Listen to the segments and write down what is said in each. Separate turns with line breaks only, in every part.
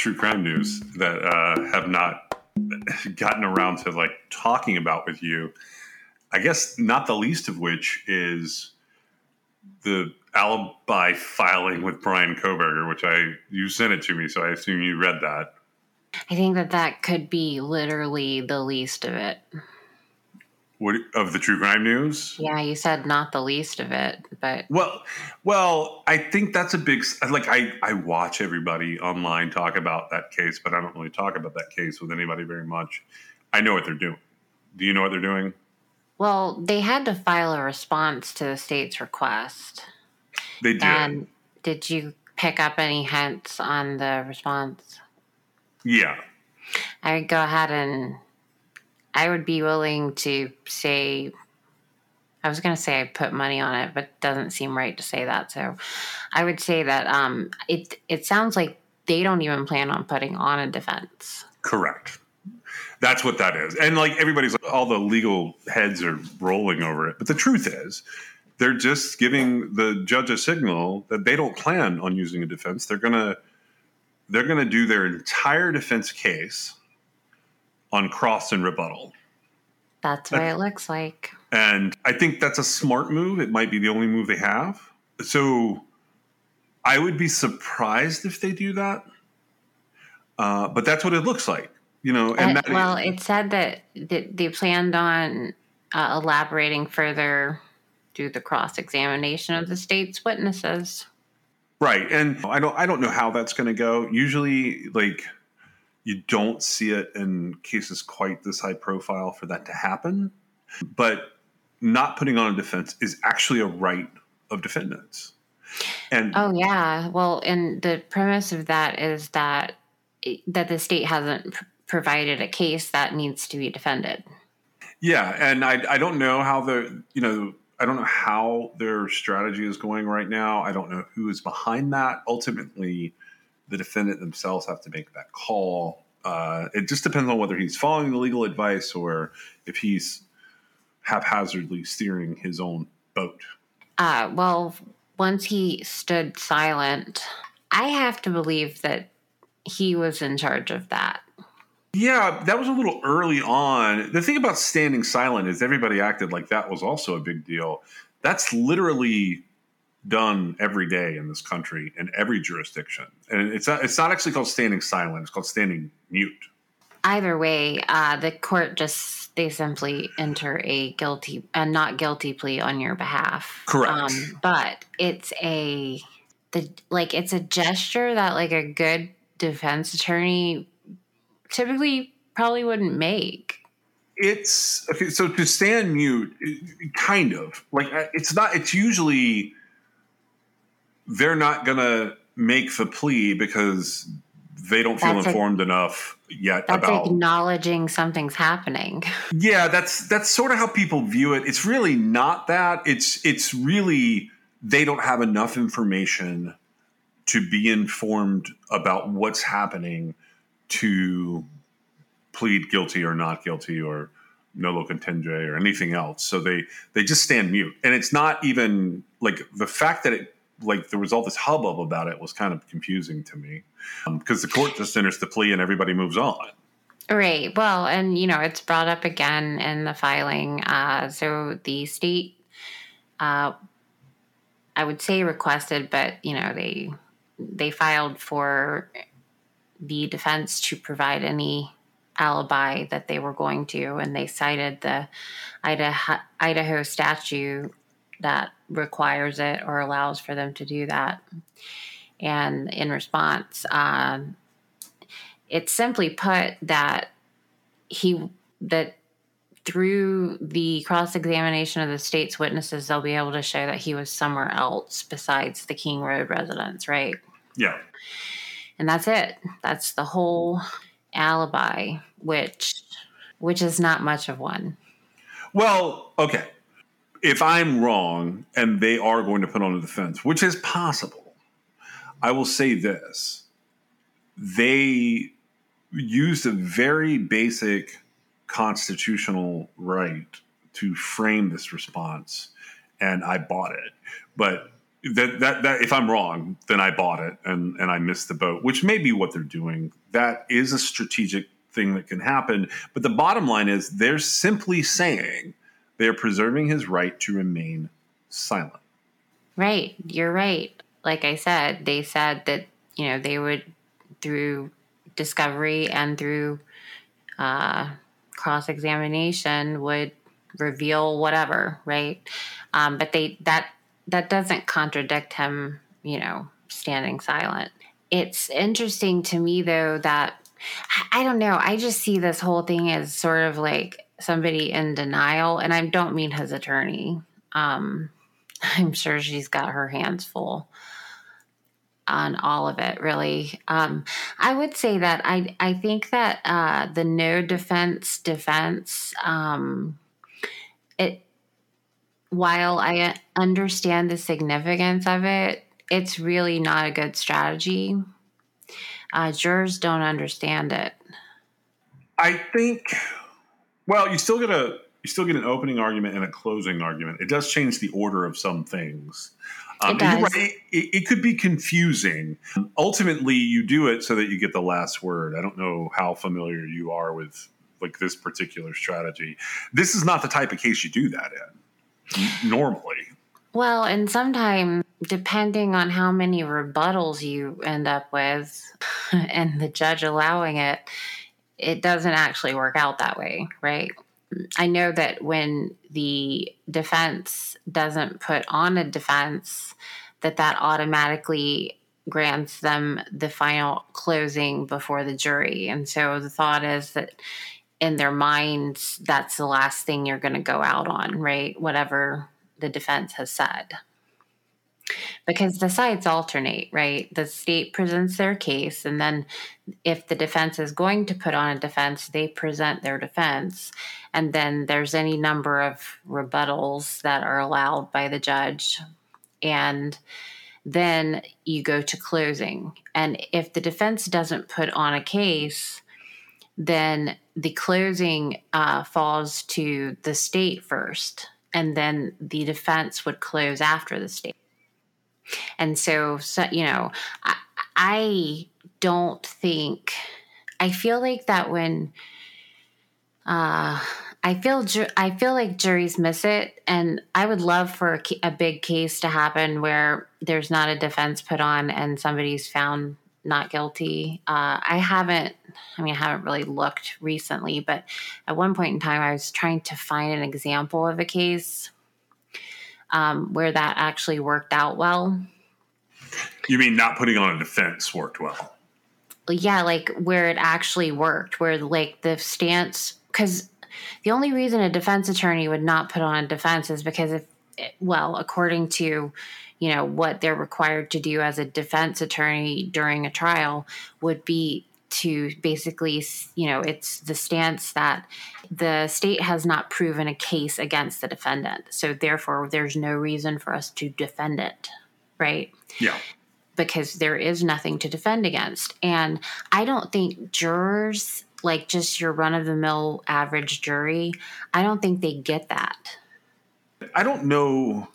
True crime
news that uh, have not gotten around to like talking about with you. I guess not the least of which is the alibi filing with Bryan Kohberger, which I you sent it to me, so I assume you read that.
I think that that could be literally the least of it.
What of the true crime news?
Yeah, you said not the least of it, but
Well, well, I think that's a big like I I watch everybody online talk about that case, but I don't really talk about that case with anybody very much. I know what they're doing. Do you know what they're doing?
well, they had to file a response to the state's request.
They did.
And did you pick up any hints on the response?
yeah.
I would go ahead and I would be willing to say I was going to say I put money on it, but it doesn't seem right to say that. So I would say that um, it it sounds like they don't even plan on putting on a defense.
Correct. That's what that is. And like everybody's all the legal heads are rolling over it. But the truth is, they're just giving the judge a signal that they don't plan on using a defense. They're gonna they're gonna do their entire defense case on cross and rebuttal.
That's what it looks like.
And I think that's a smart move. It might be the only move they have. So I would be surprised if they do that. Uh, but that's what it looks like, you know. And
Uh,
that,
well, it said that, that they planned on uh, elaborating further through the cross examination of the state's witnesses.
right. And I don't, I don't know how that's going to go. Usually, like you don't see it in cases quite this high profile for that to happen. But not putting on a defense is actually a right of defendants. And
Oh yeah. Well, and the premise of that is that that the state hasn't pr- provided a case that needs to be defended.
Yeah, and I I don't know how the you know I don't know how their strategy is going right now. I don't know who is behind that. Ultimately, the defendant themselves have to make that call. Uh, it just depends on whether he's following the legal advice or if he's haphazardly steering his own boat.
Uh, well, once he stood silent, I have to believe that he was in charge of that.
Yeah, that was a little early on. The thing about standing silent is everybody acted like that was also a big deal. That's literally done every day in this country in every jurisdiction. And it's not, it's not actually called standing silent, it's called standing mute.
Either way, uh, the court just they simply enter a guilty a not guilty plea on your behalf.
Correct.
Um, but it's a the like it's a gesture that like a good defense attorney typically probably wouldn't make.
It's okay. So to stand mute, kind of like uh, it's not. It's usually they're not gonna make the plea because they don't feel
That's a-
informed enough yet
That's
about
acknowledging something's happening.
Yeah, that's that's sort of how people view it. It's really not that. It's it's really they don't have enough information to be informed about what's happening to plead guilty or not guilty or nolo contendere or anything else. So they they just stand mute. And it's not even like the fact that it like there was all this hubbub about it was kind of confusing to me because the court just enters the plea and everybody moves on.
Right. Well, and you know, it's brought up again in the filing. Uh, so the state, uh, I would say requested, but you know, they they filed for the defense to provide any alibi that they were going to, and they cited the Idaho, Idaho statute that requires it or allows for them to do that. And in response, um, it's simply put that he that through the cross examination of the state's witnesses, they'll be able to show that he was somewhere else besides the King Road residence, right?
Yeah.
And that's it. That's the whole alibi, which which is not much of one.
Well, okay. If I'm wrong and they are going to put on a defense, which is possible, I will say this. They used a very basic constitutional right to frame this response, and I bought it. But that, that that if I'm wrong, then I bought it and and I missed the boat, which may be what they're doing. That is a strategic thing that can happen. But the bottom line is they're simply saying they are preserving his right to remain silent.
Right. You're right. Like I said, they said that, you know, they would through discovery and through uh, cross examination would reveal whatever, right? Um, but they that that doesn't contradict him, you know, standing silent. It's interesting to me though that I don't know. I just see this whole thing as sort of like somebody in denial, and I don't mean his attorney. Um, I'm sure she's got her hands full on all of it really um, i would say that i i think that uh, the no defense defense um, it while i understand the significance of it it's really not a good strategy uh, jurors don't understand it
I think. Well, you still get a you still get an opening argument and a closing argument. It does change the order of some things. Um,
It does.
right, it, it could be confusing. Ultimately, you do it so that you get the last word. I don't know how familiar you are with like this particular strategy. This is not the type of case you do that in normally.
Well, and sometimes, depending on how many rebuttals you end up with and the judge allowing it, it doesn't actually work out that way, right? I know that when the defense doesn't put on a defense, that that automatically grants them the final closing before the jury. And so the thought is that in their minds, that's the last thing you're going to go out on, right? Whatever the defense has said. Because the sides alternate, right? The state presents their case, and then if the defense is going to put on a defense, they present their defense. And then there's any number of rebuttals that are allowed by the judge. And then you go to closing. And if the defense doesn't put on a case, then the closing uh, falls to the state first, and then the defense would close after the state. And so, so you know, I, I don't think, I feel like that when, uh, I feel I feel like juries miss it, and I would love for a, a big case to happen where there's not a defense put on and somebody's found not guilty. Uh, I haven't, I mean, I haven't really looked recently, but at one point in time, I was trying to find an example of a case um, where that actually worked out well.
You mean not putting on a defense worked well?
yeah like where it actually worked where like the stance because the only reason a defense attorney would not put on a defense is because if well according to you know what they're required to do as a defense attorney during a trial would be to basically you know it's the stance that the state has not proven a case against the defendant so therefore there's no reason for us to defend it right
Yeah.
because there is nothing to defend against. And I don't think jurors, like just your run of the mill average jury, I don't think they get that.
I don't know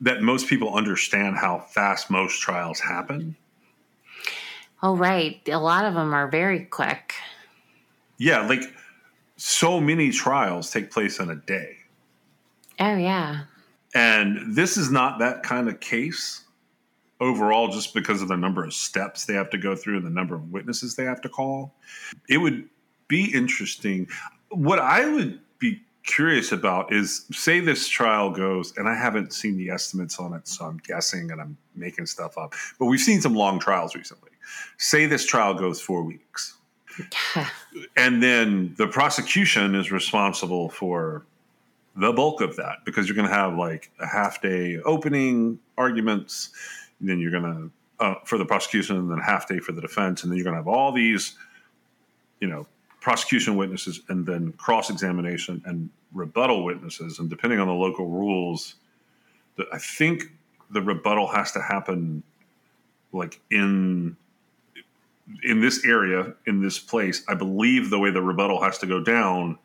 that most people understand how fast most trials happen.
Oh, right. A lot of them are very quick.
Yeah, like so many trials take place in a day.
Oh, yeah.
And this is not that kind of case overall, just because of the number of steps they have to go through and the number of witnesses they have to call. It would be interesting. What I would be curious about is say this trial goes, and I haven't seen the estimates on it, so I'm guessing and I'm making stuff up, but we've seen some long trials recently. Say this trial goes four weeks. and then the prosecution is responsible for the bulk of that because you're going to have like a half day opening arguments, then you're going to uh, for the prosecution, and then half day for the defense, and then you're going to have all these, you know, prosecution witnesses, and then cross examination and rebuttal witnesses, and depending on the local rules, I think the rebuttal has to happen like in in this area in this place i believe the way the rebuttal has to go down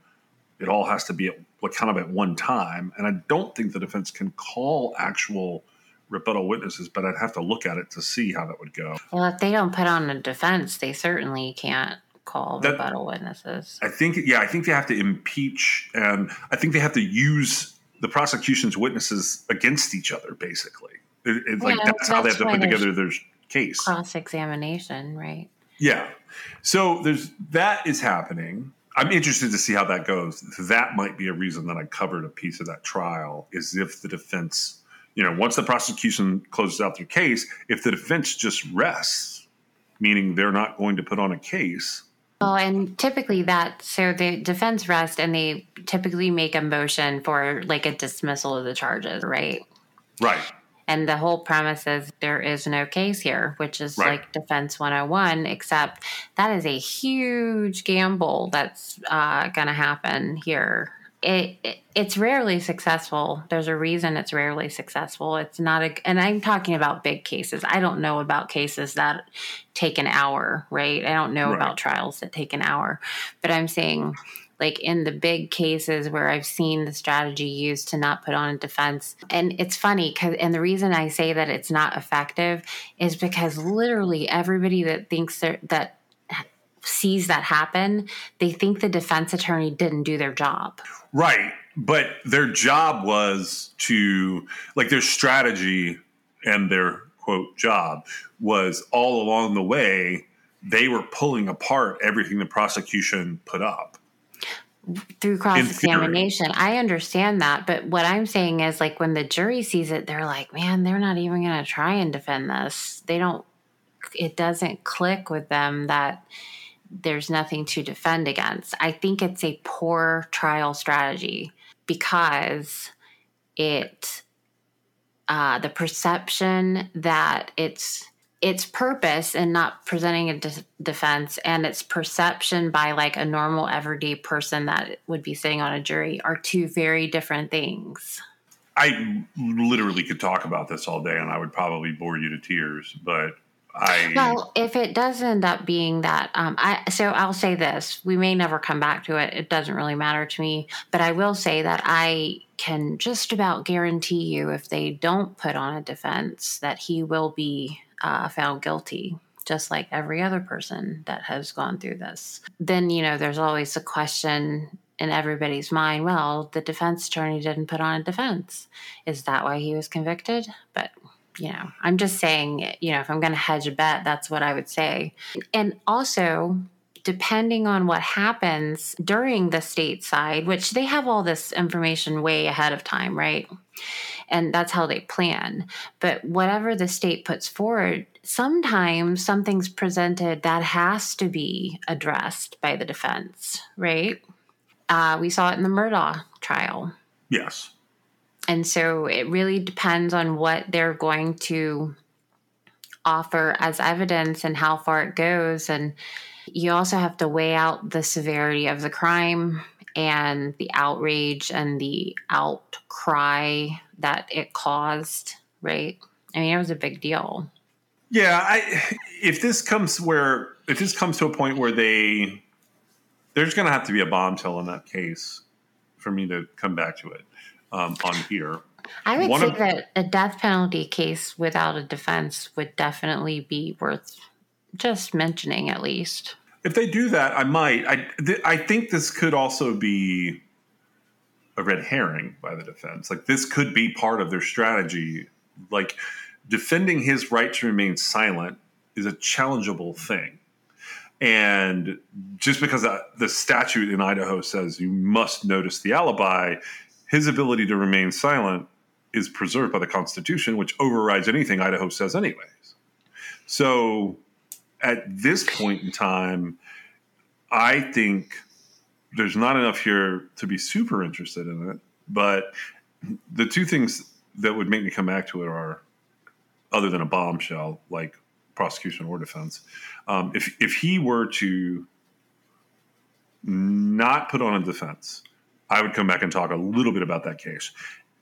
it all has to be at, like kind of at one time. And i don't think the defense can call actual rebuttal witnesses but i'd have to look at it to see how that would go.
Well if they don't put on a defense they certainly can't call that, rebuttal witnesses.
I think yeah i think they have to impeach and i think they have to use the prosecution's witnesses against each other basically. It, it's yeah, like that's, that's how they have to put together their case.
Cross examination, right?
Yeah. So there's that is happening. I'm interested to see how that goes. That might be a reason that I covered a piece of that trial is if the defense, you know, once the prosecution closes out their case, if the defense just rests, meaning they're not going to put on a case.
Well, and typically that so the defense rests and they typically make a motion for like a dismissal of the charges, right?
Right.
And the whole premise is there is no case here, which is right. like Defense 101, except that is a huge gamble that's uh, going to happen here. It, it, it's rarely successful. There's a reason it's rarely successful. It's not a, and I'm talking about big cases. I don't know about cases that take an hour, right? I don't know right. about trials that take an hour, but I'm saying like in the big cases where I've seen the strategy used to not put on a defense. And it's funny because, and the reason I say that it's not effective is because literally everybody that thinks that sees that happen, they think the defense attorney didn't do their job.
Right. But their job was to, like, their strategy and their quote job was all along the way, they were pulling apart everything the prosecution put up
through cross examination. I understand that, but what I'm saying is like when the jury sees it, they're like, man, they're not even going to try and defend this. They don't, it doesn't click with them that there's nothing to defend against. I think it's a poor trial strategy because it, uh, the perception that it's its purpose in not presenting a de- defense and its perception by like a normal everyday person that would be sitting on a jury are two very different things.
I literally could talk about this all day and I would probably bore you to tears, but I
well, if it does end up being that, um, I so I'll say this: we may never come back to it. It doesn't really matter to me, but I will say that I can just about guarantee you, if they don't put on a defense, that he will be uh, found guilty, just like every other person that has gone through this. Then, you know, there's always a question in everybody's mind well, the defense attorney didn't put on a defense. Is that why he was convicted? But you know, I'm just saying, you know, if I'm going to hedge a bet, that's what I would say. And also, depending on what happens during the state side, which they have all this information way ahead of time, right? And that's how they plan. But whatever the state puts forward, sometimes something's presented that has to be addressed by the defense, right? Uh, we saw it in the Murdaugh trial.
Yes.
And so it really depends on what they're going to offer as evidence and how far it goes. And you also have to weigh out the severity of the crime and the outrage and the outcry that it caused, right? I mean, it was a big deal.
Yeah, I if this comes where if this comes to a point where they there's going to have to be a bombshell in that case for me to come back to it um, on here.
I would One say of, that a death penalty case without a defense would definitely be worth just mentioning at least.
If they do that, I might. I th- I think this could also be a red herring by the defense. Like this could be part of their strategy. Like defending his right to remain silent is a challengeable thing. And just because the statute in Idaho says you must notice the alibi, his ability to remain silent is preserved by the Constitution, which overrides anything Idaho says, anyways. So at this point in time, I think there's not enough here to be super interested in it. But the two things that would make me come back to it are, other than a bombshell like prosecution or defense, um, if if he were to not put on a defense, I would come back and talk a little bit about that case.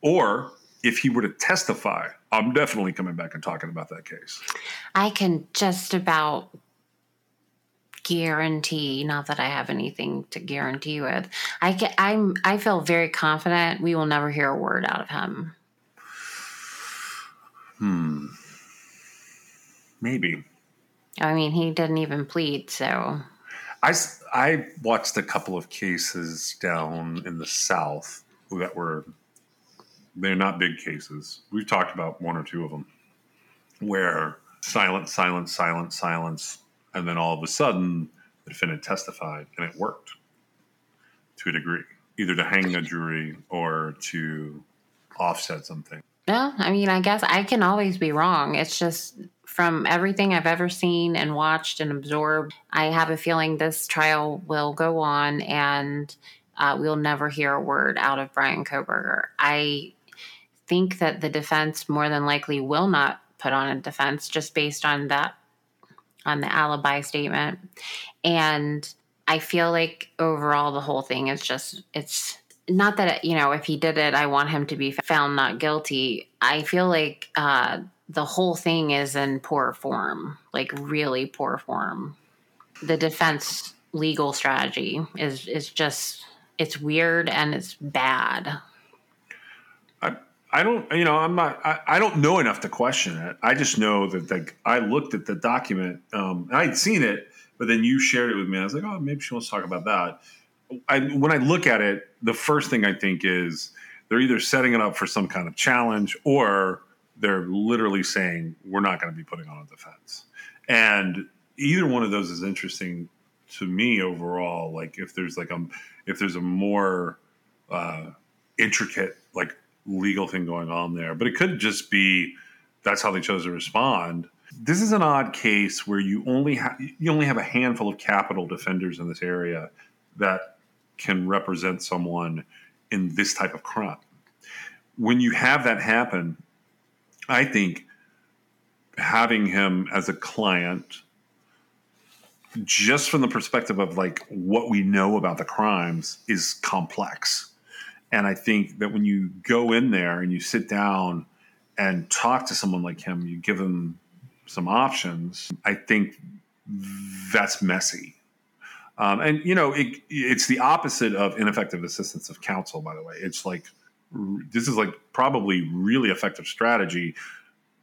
Or if he were to testify, I'm definitely coming back and talking about that case.
I can just about guarantee not that i have anything to guarantee with i get i'm i feel very confident we will never hear a word out of him
Hmm. Maybe.
i mean he didn't even plead so
i i watched a couple of cases down in the South that were, they're not big cases. We've talked about one or two of them where silence, silence, silence, silence. And then all of a sudden, the defendant testified and it worked to a degree, either to hang a jury or to offset something.
no i mean i guess i can always be wrong it's just from everything i've ever seen and watched and absorbed i have a feeling this trial will go on and uh, we'll never hear a word out of bryan kohberger i think that the defense more than likely will not put on a defense just based on that on the alibi statement. And i feel like overall the whole thing is just it's not that you know if he did it i want him to be found not guilty. I feel like uh the whole thing is in poor form like really poor form. The defense legal strategy is is just it's weird and it's bad
I, don't, you know, I'm not, I, I don't know enough to question it. I just know that like I looked at the document, um, I'd seen it, but then you shared it with me. I was like, oh, maybe she wants to talk about that. I, when I look at it, the first thing I think is they're either setting it up for some kind of challenge or they're literally saying we're not going to be putting on a defense. And either one of those is interesting to me overall. Like if there's like a if there's a more uh, intricate like legal thing going on there, but it could just be that's how they chose to respond. This is an odd case where you only have you only have a handful of capital defenders in this area that can represent someone in this type of crime. When you have that happen, I think having him as a client just from the perspective of like what we know about the crimes is complex and i think that when you go in there and you sit down and talk to someone like him you give them some options i think that's messy. Um, and you know it, it's the opposite of ineffective assistance of counsel by the way. It's like this is like probably really effective strategy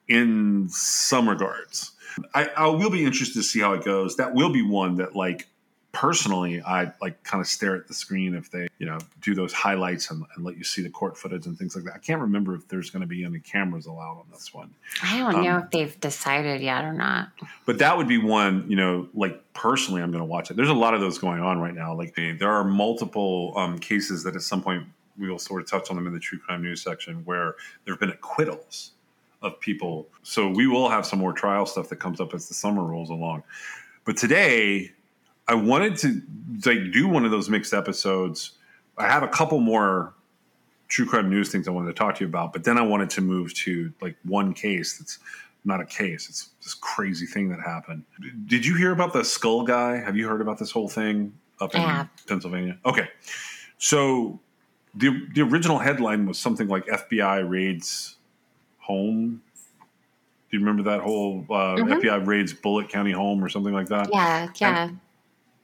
in some regards. I, I will be interested to see how it goes. That will be one that, like, personally, I like kind of stare at the screen if they, you know, do those highlights and, and let you see the court footage and things like that. I can't remember if there's going to be any cameras allowed on this one,
i don't know
Um,
if they've decided yet or not
but that would be one, you know, like personally, I'm going to watch it. There's a lot of those going on right now. Like, there are multiple um, cases that at some point we will sort of touch on them in the true crime news section where there have been acquittals of people. So we will have some more trial stuff that comes up as the summer rolls along. But today, I wanted to like do one of those mixed episodes. I have a couple more true crime news things I wanted to talk to you about, but then I wanted to move to like one case that's not a case. It's this crazy thing that happened. Did you hear about the skull guy? Have you heard about this whole thing up in
have.
Pennsylvania? Okay. So the the original headline was something like FBI raids home. Do you remember that whole uh,
Mhm.
FBI raids Bullitt County home or something like that?
yeah yeah
and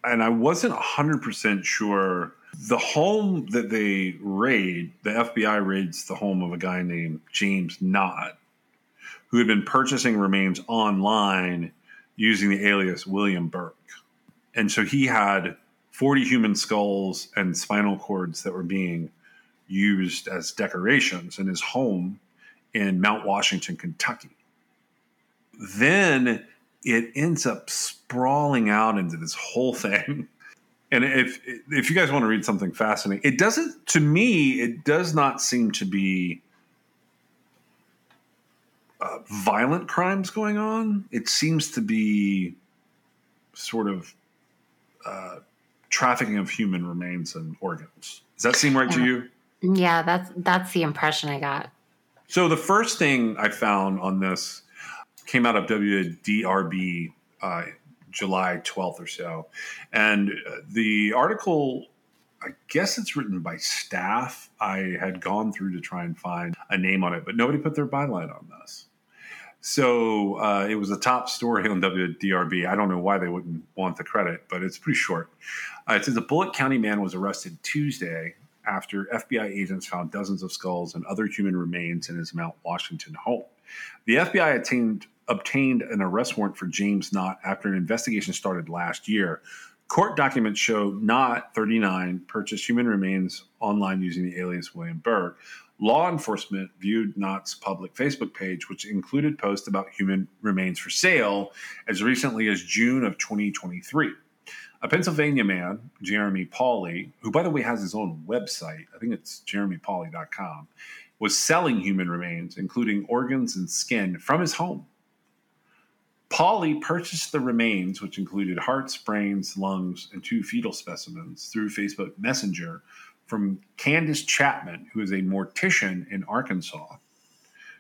I wasn't 100% sure. The home that they raid, the FBI raids the home of a guy named James Knott, who had been purchasing remains online using the alias William Burke. And so he had 40 human skulls and spinal cords that were being used as decorations in his home in Mount Washington, Kentucky. Then it ends up sprawling out into this whole thing. And if if you guys want to read something fascinating, it doesn't to me it does not seem to be uh, violent crimes going on. It seems to be sort of uh, trafficking of human remains and organs. Does that seem right to you?
Yeah, that's that's the impression I got.
So the first thing I found on this came out of WDRB uh, July 12th or so. And uh, the article, I guess it's written by staff. I had gone through to try and find a name on it, but nobody put their byline on this. So uh, it was a top story on WDRB. I don't know why they wouldn't want the credit, but it's pretty short. Uh, it says a Bullitt County man was arrested Tuesday after FBI agents found dozens of skulls and other human remains in his Mount Washington home. The FBI obtained an arrest warrant for James Knott after an investigation started last year. Court documents show Knott, 39, purchased human remains online using the alias William Burke. Law enforcement viewed Knott's public Facebook page, which included posts about human remains for sale, as recently as June of 2023. A Pennsylvania man, Jeremy Pauley, who by the way has his own website, I think it's jeremypauley.com, was selling human remains, including organs and skin, from his home. Pauley purchased the remains, which included hearts, brains, lungs, and two fetal specimens, through Facebook Messenger from Candace Chapman, who is a mortician in Arkansas.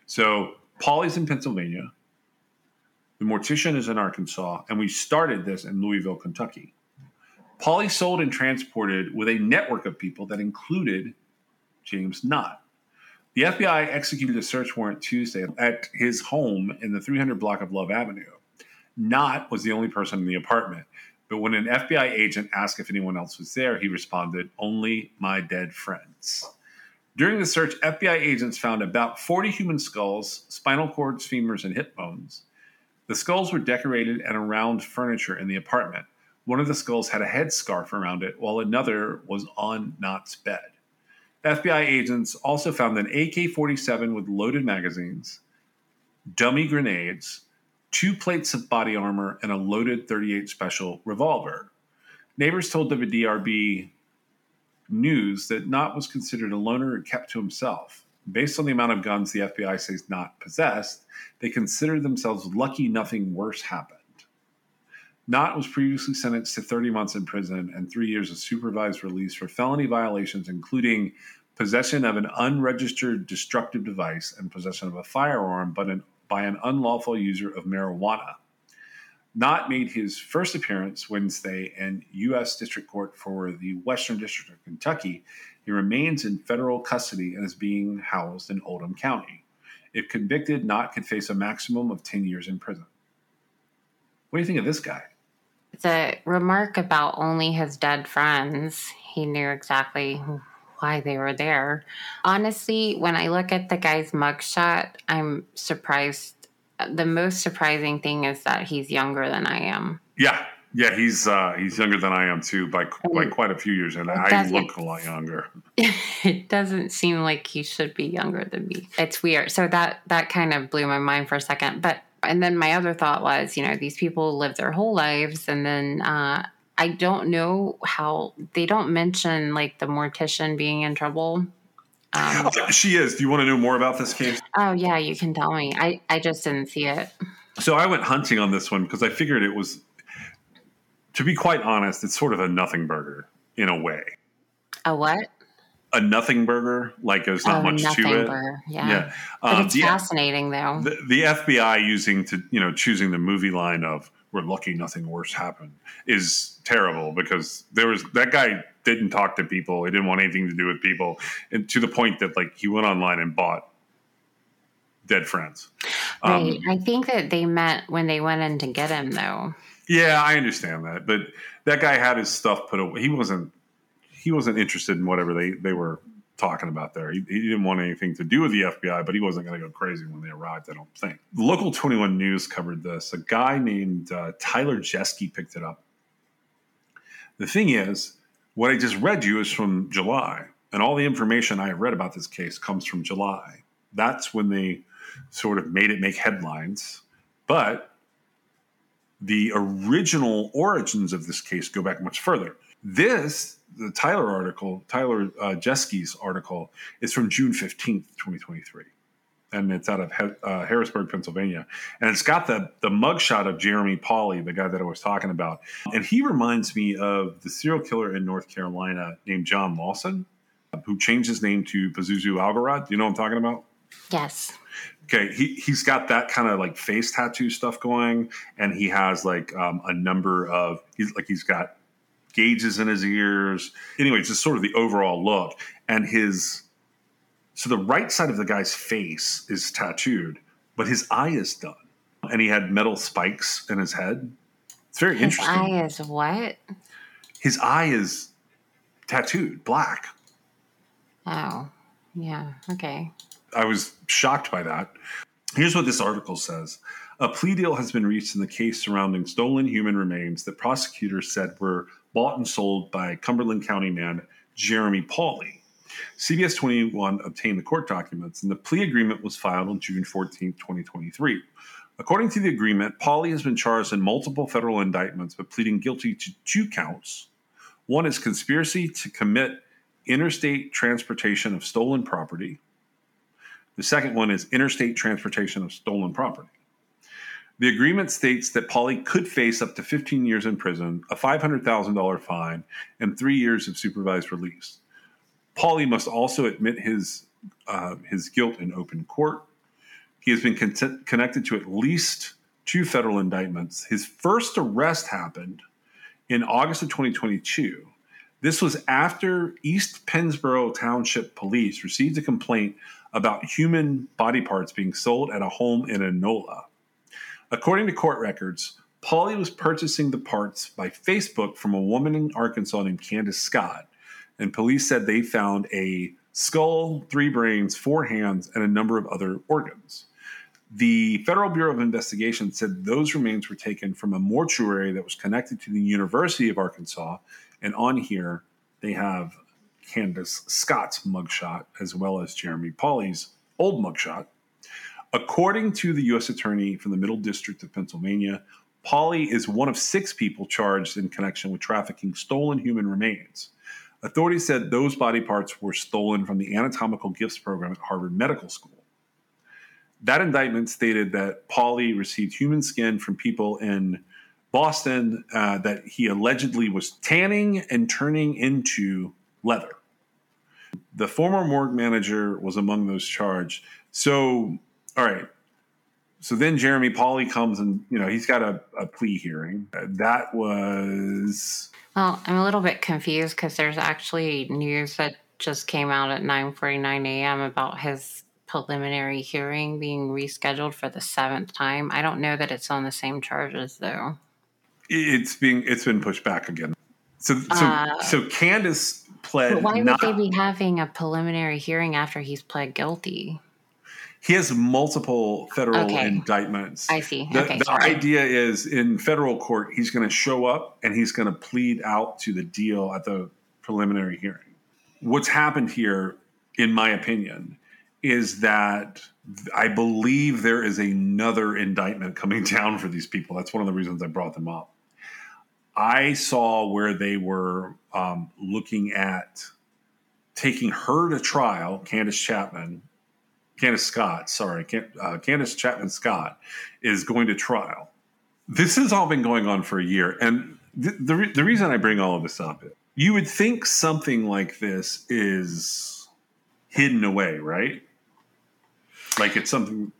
So Pauley's in Pennsylvania. The mortician is in Arkansas, and we started this in Louisville, Kentucky. Pauley sold and transported with a network of people that included James Knott. The FBI executed a search warrant Tuesday at his home in the 300 block of Love Avenue. Knott was the only person in the apartment, but when an FBI agent asked if anyone else was there, he responded, Only my dead friends. During the search, FBI agents found about 40 human skulls, spinal cords, femurs, and hip bones. The skulls were decorated and around furniture in the apartment. One of the skulls had a headscarf around it, while another was on Knott's bed. FBI agents also found an AK 47 with loaded magazines, dummy grenades, two plates of body armor, and a loaded 38 special revolver. Neighbors told WDRB News that Knott was considered a loner and kept to himself. Based on the amount of guns the FBI says Knott possessed, they considered themselves lucky nothing worse happened. Knott was previously sentenced to 30 months in prison and three years of supervised release for felony violations, including possession of an unregistered destructive device and possession of a firearm but an, by an unlawful user of marijuana. Knott made his first appearance Wednesday in U.S. District Court for the Western District of Kentucky. He remains in federal custody and is being housed in Oldham County. If convicted, Knott could face a maximum of 10 years in prison. What do you think of this guy?
The remark about only his dead friends, he knew exactly why they were there. Honestly, when I look at the guy's mugshot, I'm surprised. The most surprising thing is that he's younger than I am.
Yeah, yeah, he's uh, he's younger than I am too by by quite a few years, and I look a lot younger.
It doesn't seem like he should be younger than me. It's weird. So that that kind of blew my mind for a second, but and then my other thought was, you know, these people live their whole lives, and then uh, I don't know how they don't mention like the mortician being in trouble.
Um, she is. Do you want to know more about this case?
Oh yeah, you can tell me. I I just didn't see it.
So I went hunting on this one because I figured it was, to be quite honest, it's sort of a nothing burger in a way.
A what?
A nothing burger. Like there's not
Oh,
much to it.
burger, yeah.
Yeah.
But
Um,
it's
the,
fascinating though.
the, the FBI using to you know choosing the movie line of "We're lucky nothing worse happened" is terrible because there was that guy didn't talk to people. He didn't want anything to do with people, and to the point that like he went online and bought dead friends. Um,
right. I think that they met when they went in to get him though.
Yeah, I understand that, but that guy had his stuff put away. He wasn't he wasn't interested in whatever they they were talking about there. He, he didn't want anything to do with the FBI, but he wasn't going to go crazy when they arrived. I don't think. Local Twenty One News covered this. A guy named uh, Tyler Jeske picked it up. The thing is, what I just read you is from July, and all the information I have read about this case comes from July. That's when they sort of made it make headlines, but the original origins of this case go back much further. This, the Tyler article, Tyler uh, Jeske's article, is from June 15th, 2023. and it's out of uh, Harrisburg, Pennsylvania, and it's got the the mugshot of Jeremy Pauley, the guy that I was talking about, and he reminds me of the serial killer in North Carolina named John Lawson, who changed his name to Pazuzu Algarad. Do you know what I'm talking about?
Yes.
Okay, he he's got that kind of like face tattoo stuff going, and he has like um, a number of he's like he's got gauges in his ears. Anyway, just sort of the overall look, and his so the right side of the guy's face is tattooed, but his eye is done, and he had metal spikes in his head. It's very interesting.
his
interesting.
eye is what?
His eye is tattooed black.
Oh, yeah. Okay.
I was shocked by that. Here's what this article says. A plea deal has been reached in the case surrounding stolen human remains that prosecutors said were bought and sold by Cumberland County man Jeremy Pauley. CBS 21 obtained the court documents, and the plea agreement was filed on June 14, 2023. According to the agreement, Pauley has been charged in multiple federal indictments, but pleading guilty to two counts. One is conspiracy to commit interstate transportation of stolen property. The second one is interstate transportation of stolen property. The agreement states that Pauley could face up to 15 years in prison, a $500,000 fine, and three years of supervised release. Pauley must also admit his uh, his guilt in open court. He has been con- connected to at least two federal indictments. His first arrest happened in August of 2022. This was after East Pennsboro Township Police received a complaint about human body parts being sold at a home in Enola. According to court records, Pauley was purchasing the parts by Facebook from a woman in Arkansas named Candace Scott, and police said they found a skull, three brains, four hands, and a number of other organs. The Federal Bureau of Investigation said those remains were taken from a mortuary that was connected to the University of Arkansas, and on here they have Candace Scott's mugshot as well as Jeremy Pauley's old mugshot. According to the U.S. Attorney from the Middle District of Pennsylvania, Pauley is one of six people charged in connection with trafficking stolen human remains. Authorities said those body parts were stolen from the anatomical gifts program at Harvard Medical School. That indictment stated that Pauley received human skin from people in Boston uh, that he allegedly was tanning and turning into leather. The former morgue manager was among those charged. So, all right. So then Jeremy Pauley comes and, you know, he's got a, a plea hearing. That was.
Well, I'm a little bit confused because there's actually news that just came out at 9:49 a.m. about his preliminary hearing being rescheduled for the seventh time. I don't know that it's on the same charges though.
It's being it's been pushed back again. So so
Uh,
so Candace pled
But why would they be having a preliminary hearing after he's pled guilty?
He has multiple federal
Okay.
indictments.
I see.
The,
Okay,
the idea is in federal court, he's going to show up and he's going to plead out to the deal at the preliminary hearing. What's happened here, in my opinion, is that I believe there is another indictment coming down for these people. That's one of the reasons I brought them up. I saw where they were um, looking at taking her to trial, Candace Chapman, Candace Scott, sorry, uh, Candace Chapman Scott is going to trial. This has all been going on for a year. And th- the, re- the reason I bring all of this up, is you would think something like this is hidden away, right? Like it's something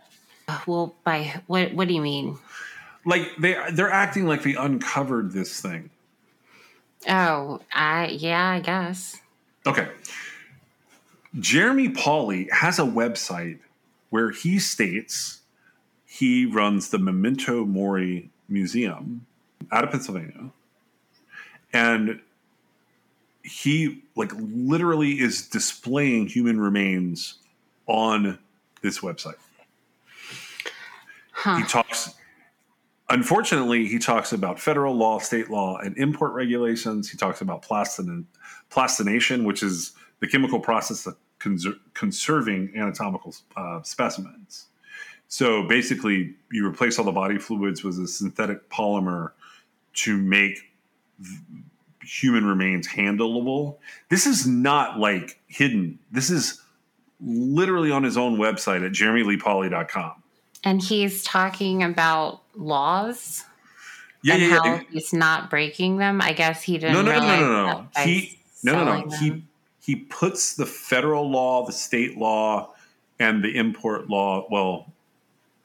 Uh, Well, by what? What do you mean?
like they they're acting like they uncovered this thing.
Oh, I yeah, I guess.
Okay. Jeremy Pauley has a website where he states he runs the Memento Mori Museum out of Pennsylvania. And he like literally is displaying human remains on this website.
Huh.
He talks unfortunately he talks about federal law, state law, and import regulations. He talks about plastin plastination, which is the chemical process of conser- conserving anatomical uh, specimens. So basically, you replace all the body fluids with a synthetic polymer to make human remains handleable. This is not like hidden. This is literally on his own website at jeremyleepauley.com.
And he's talking about laws
Yeah, yeah, yeah.
he's not breaking them. I guess he didn't
No, no, no, no, no, no. He no, no, no. He. He puts the federal law, the state law, and the import law, well,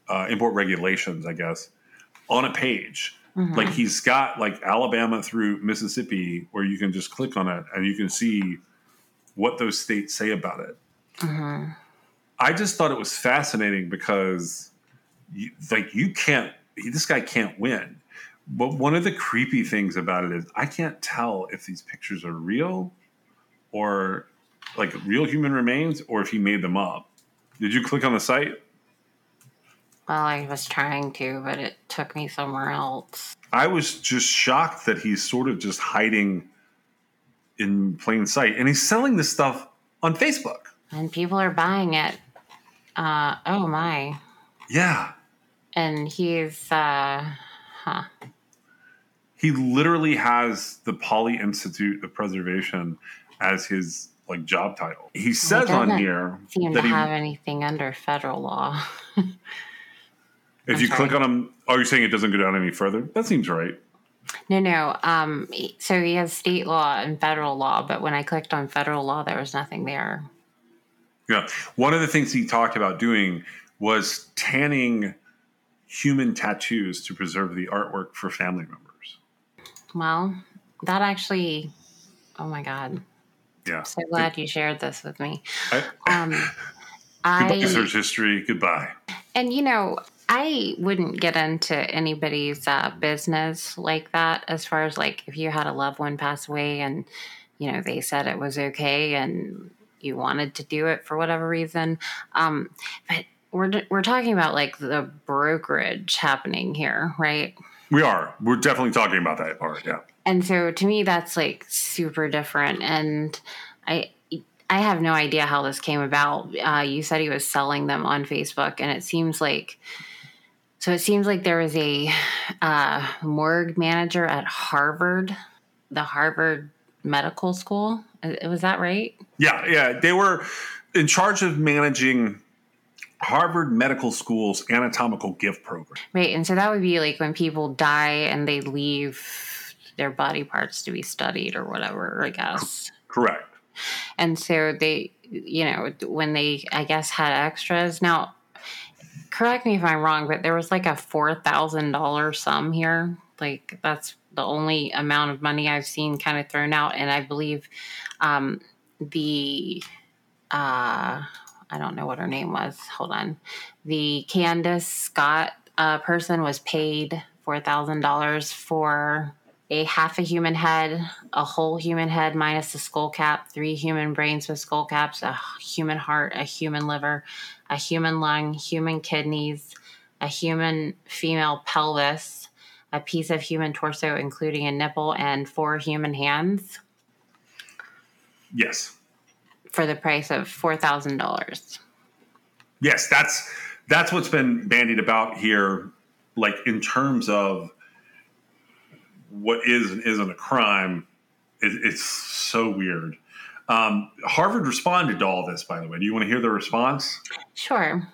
uh, import regulations, I guess, on a page.
Mhm.
Like he's got like Alabama through Mississippi, where you can just click on it and you can see what those states say about it.
Mhm.
I just thought it was fascinating because, you, like, you can't. This guy can't win. But one of the creepy things about it is I can't tell if these pictures are real, or like real human remains, or if he made them up. Did you click on the site?
Well, I was trying to, but it took me somewhere else.
I was just shocked that he's sort of just hiding in plain sight, and he's selling this stuff on Facebook.
And people are buying it. Uh, oh my.
Yeah,
And he's, uh, huh.
he literally has the Pauley Institute of Preservation as his like job title. He says on here
Seem
that
to
he,
have anything under federal law.
if
I'm
you
sorry.
click on him, are you're saying it doesn't go down any further? That seems right.
No, no. Um, so he has state law and federal law, but when I clicked on federal law, there was nothing there.
Yeah. One of the things he talked about doing was tanning human tattoos to preserve the artwork for family members.
Well, that actually, oh my God.
Yeah.
So glad you shared this with me.
I,
Um,
goodbye,
I,
search history. Goodbye.
and you know, I wouldn't get into anybody's uh, business like that as far as like if you had a loved one pass away and, you know, they said it was okay and you wanted to do it for whatever reason. Um, but we're, we're talking about like the brokerage happening here, right?
We are. We're definitely talking about that part. Yeah.
And so to me that's like super different and i i have no idea how this came about uh, you said he was selling them on facebook and it seems like so it seems like there was a uh, morgue manager at harvard the harvard medical school was that right
Yeah. Yeah. They were in charge of managing Harvard Medical School's anatomical gift program.
right and so that would be like when people die and they leave their body parts to be studied or whatever i guess.
Correct.
and so they you know when they i guess had extras. Now correct me if i'm wrong but there was like a $4000 sum here. Like that's the only amount of money i've seen kind of thrown out. And i believe um, the uh, i don't know what her name was. Hold on. The candace scott uh, person was paid $4000 for a half a human head, a whole human head minus the skull cap, three human brains with skull caps, a human heart, a human liver, a human lung, human kidneys, a human female pelvis, a piece of human torso, including a nipple, and four human hands
Yes.
for the price of $4,000.
Yes, that's that's what's been bandied about here, like in terms of what is and isn't a crime. It, it's so weird. Um, Harvard responded to all this, by the way. Do you want to hear the response?
Sure.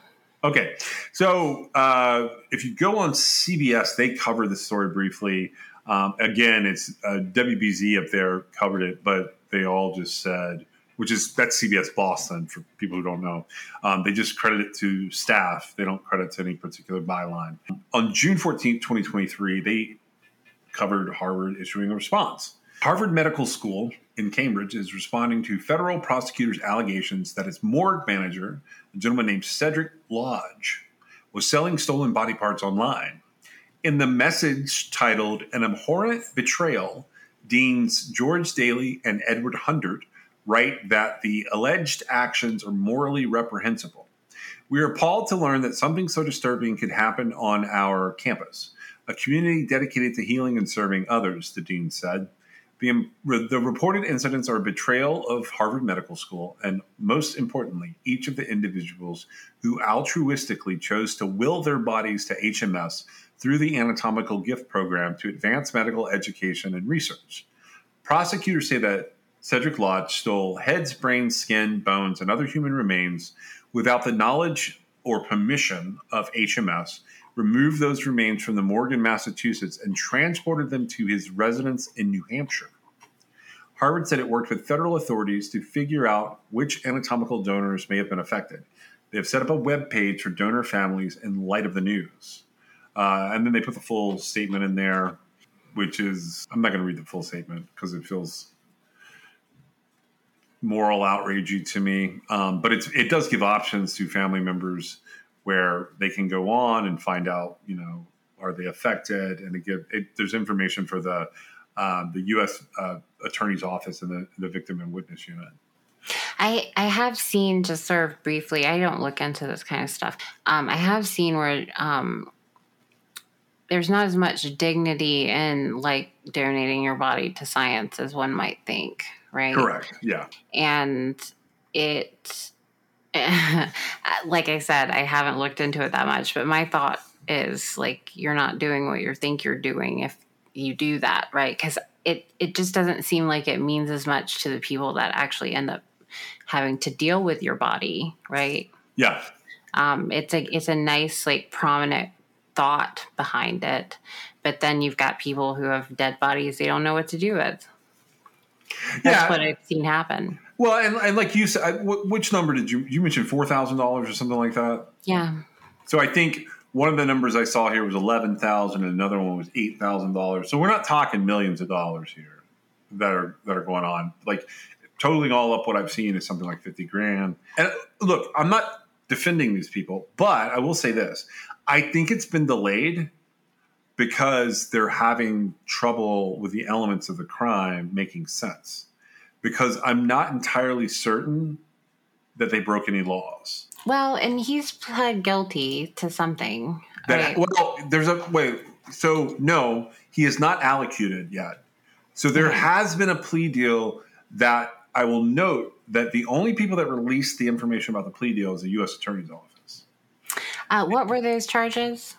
Okay, so uh, if you go on CBS, they cover the story briefly. Um, again, it's uh, WBZ up there covered it, but they all just said, which is that's CBS Boston for people who don't know. Um, they just credit it to staff. They don't credit to any particular byline. On June 14th, 2023, they covered Harvard issuing a response. Harvard Medical School in Cambridge is responding to federal prosecutors' allegations that its morgue manager, a gentleman named Cedric Lodge, was selling stolen body parts online. In the message titled An Abhorrent Betrayal, Deans George Daly and Edward Hundert write that the alleged actions are morally reprehensible. We are appalled to learn that something so disturbing could happen on our campus, a community dedicated to healing and serving others, the dean said. The, um, the reported incidents are a betrayal of Harvard Medical School, and most importantly, each of the individuals who altruistically chose to will their bodies to HMS through the anatomical gift program to advance medical education and research. Prosecutors say that Cedric Lodge stole heads, brains, skin, bones, and other human remains without the knowledge or permission of HMS, removed those remains from the morgue in Massachusetts, and transported them to his residence in New Hampshire. Harvard said it worked with federal authorities to figure out which anatomical donors may have been affected. They have set up a web page for donor families in light of the news. Uh, and then they put the full statement in there, which is I'm not going to read the full statement because it feels moral outragey to me. Um, but it does give options to family members where they can go on and find out, you know, are they affected? And it give, it, there's information for the um, the U.S. Uh, Attorney's Office and the, the Victim and Witness Unit.
I I have seen just sort of briefly. I don't look into this kind of stuff. Um, I have seen where um, there's not as much dignity in like donating your body to science as one might think, right?
Correct. Yeah.
And it, like I said, I haven't looked into it that much, but my thought is like you're not doing what you think you're doing if you do that, right? Because it it just doesn't seem like it means as much to the people that actually end up having to deal with your body, right?
Yeah.
Um, it's a it's a nice like prominent thought behind it, but then you've got people who have dead bodies they don't know what to do with. That's yeah. what I've seen happen.
Well, and, and like you said, which number did you you mentioned four thousand dollars or something like that?
Yeah.
So I think one of the numbers I saw here was eleven thousand, and another one was eight thousand dollars. So we're not talking millions of dollars here that are that are going on. Like totaling all up, what I've seen is something like fifty grand. And look, I'm not defending these people, but I will say this: I think it's been delayed because they're having trouble with the elements of the crime making sense. Because I'm not entirely certain that they broke any laws.
Well, and he's pled guilty to something.
That, right? Well, there's a wait. So no, he is not allocated yet. So there okay. has been a plea deal that I will note that the only people that released the information about the plea deal is the U.S. Attorney's Office.
Uh, what were those charges?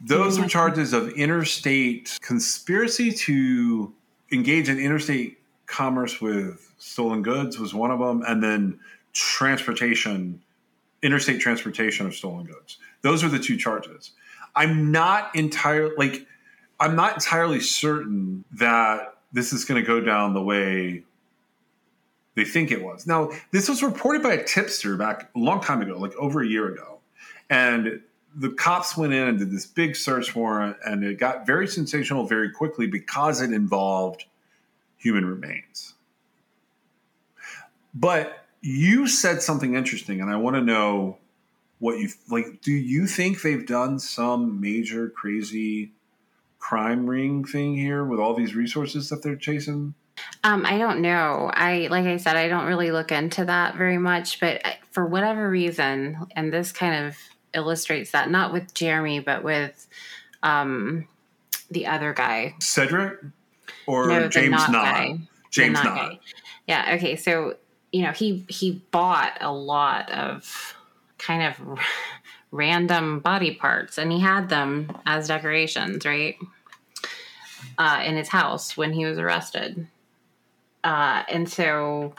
Those were charges of interstate conspiracy to engage in interstate commerce with stolen goods was one of them, and then transportation interstate transportation of stolen goods. Those are the two charges. I'm not entirely like I'm not entirely certain that this is going to go down the way they think it was. Now, this was reported by a tipster back a long time ago, like over a year ago. And the cops went in and did this big search warrant, and it got very sensational very quickly because it involved human remains. But you said something interesting, and I want to know what you like. Do you think they've done some major crazy crime ring thing here with all these resources that they're chasing?
Um, I don't know. I like I said, I don't really look into that very much, but for whatever reason, and this kind of illustrates that, not with Jeremy, but with um, the other guy,
Cedric, or no, James Nott.
James Nott. Yeah. Okay. So you know he he bought a lot of kind of random body parts and he had them as decorations right uh, in his house when he was arrested uh, and so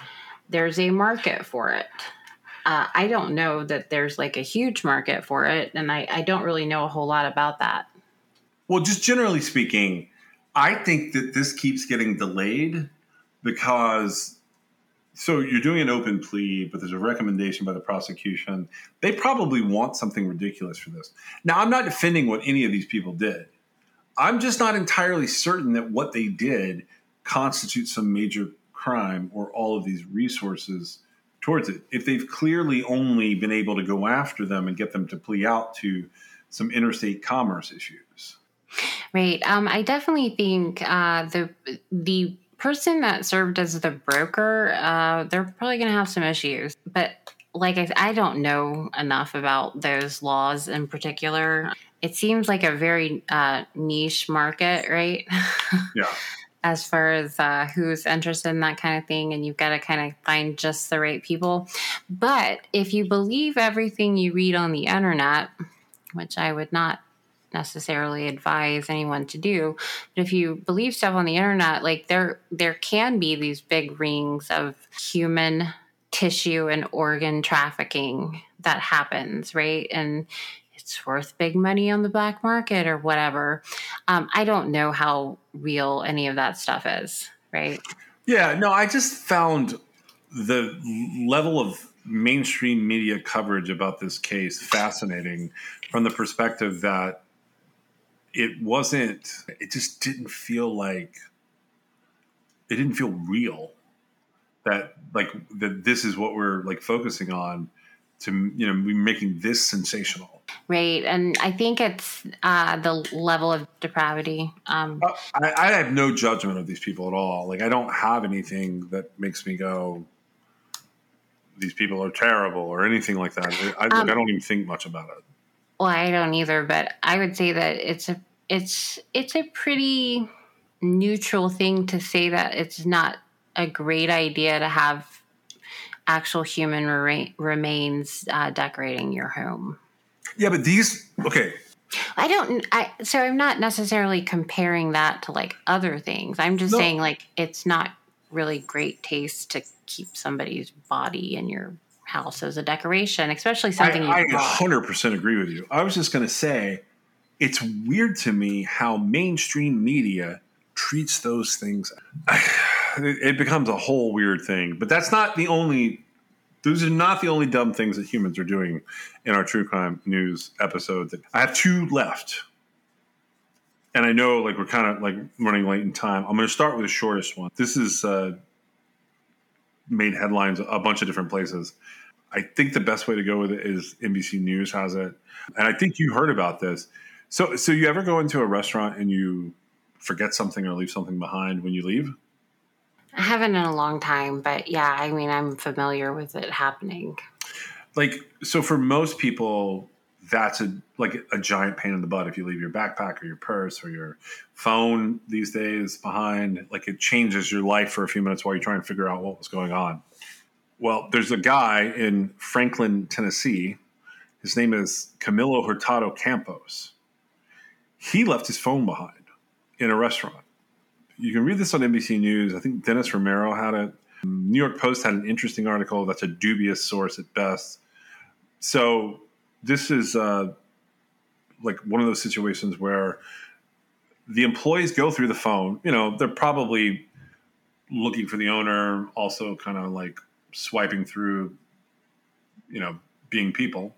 there's a market for it uh, i don't know that there's like a huge market for it and I, I don't really know a whole lot about that
well just generally speaking i think that this keeps getting delayed because so you're doing an open plea, but there's a recommendation by the prosecution. They probably want something ridiculous for this. Now, I'm not defending what any of these people did. I'm just not entirely certain that what they did constitutes some major crime or all of these resources towards it. If they've clearly only been able to go after them and get them to plea out to some interstate commerce issues.
Right. Um, I definitely think uh, the the person that served as the broker, uh, they're probably going to have some issues. But like I, I don't know enough about those laws in particular. It seems like a very uh, niche market, right?
Yeah.
as far as uh, who's interested in that kind of thing, and you've got to kind of find just the right people. But if you believe everything you read on the internet, which I would not necessarily advise anyone to do. But if you believe stuff on the internet, like there there can be these big rings of human tissue and organ trafficking that happens, right? And it's worth big money on the black market or whatever. Um, I don't know how real any of that stuff is, right?
Yeah, no, I just found the level of mainstream media coverage about this case fascinating from the perspective that it wasn't, it just didn't feel like, it didn't feel real. That like that this is what we're like focusing on to you know be making this sensational.
Right and i think it's uh the level of depravity um
uh, I, I have no judgment of these people at all. Like i don't have anything that makes me go these people are terrible or anything like that. I, um, like, I don't even think much about it.
well i don't either but i would say that it's a it's it's a pretty neutral thing to say that it's not a great idea to have actual human re- remains uh, decorating your home.
Yeah, but these okay.
I don't. I so I'm not necessarily comparing that to like other things. I'm just no. saying like it's not really great taste to keep somebody's body in your house as a decoration, especially something.
I, I 100% agree with you. I was just going to say, it's weird to me how mainstream media treats those things. it becomes a whole weird thing. But that's not the only. Those are not the only dumb things that humans are doing in our true crime news episode. I have two left, and I know like we're kind of like running late in time. I'm going to start with the shortest one. This is uh, made headlines a bunch of different places. I think the best way to go with it is NBC News has it, and I think you heard about this. So, so you ever go into a restaurant and you forget something or leave something behind when you leave?
I haven't in a long time, but yeah, I mean, I'm familiar with it happening.
Like, so for most people, that's a like a giant pain in the butt if you leave your backpack or your purse or your phone these days behind. Like, it changes your life for a few minutes while you're trying to figure out what was going on. Well, there's a guy in Franklin, Tennessee. His name is Camilo Hurtado Campos. He left his phone behind in a restaurant you can read this on NBC News. I think Dennis Romero had it. New York Post had an interesting article that's a dubious source at best. So this is uh, like one of those situations where the employees go through the phone. You know, they're probably looking for the owner, also kind of like swiping through, you know, being people.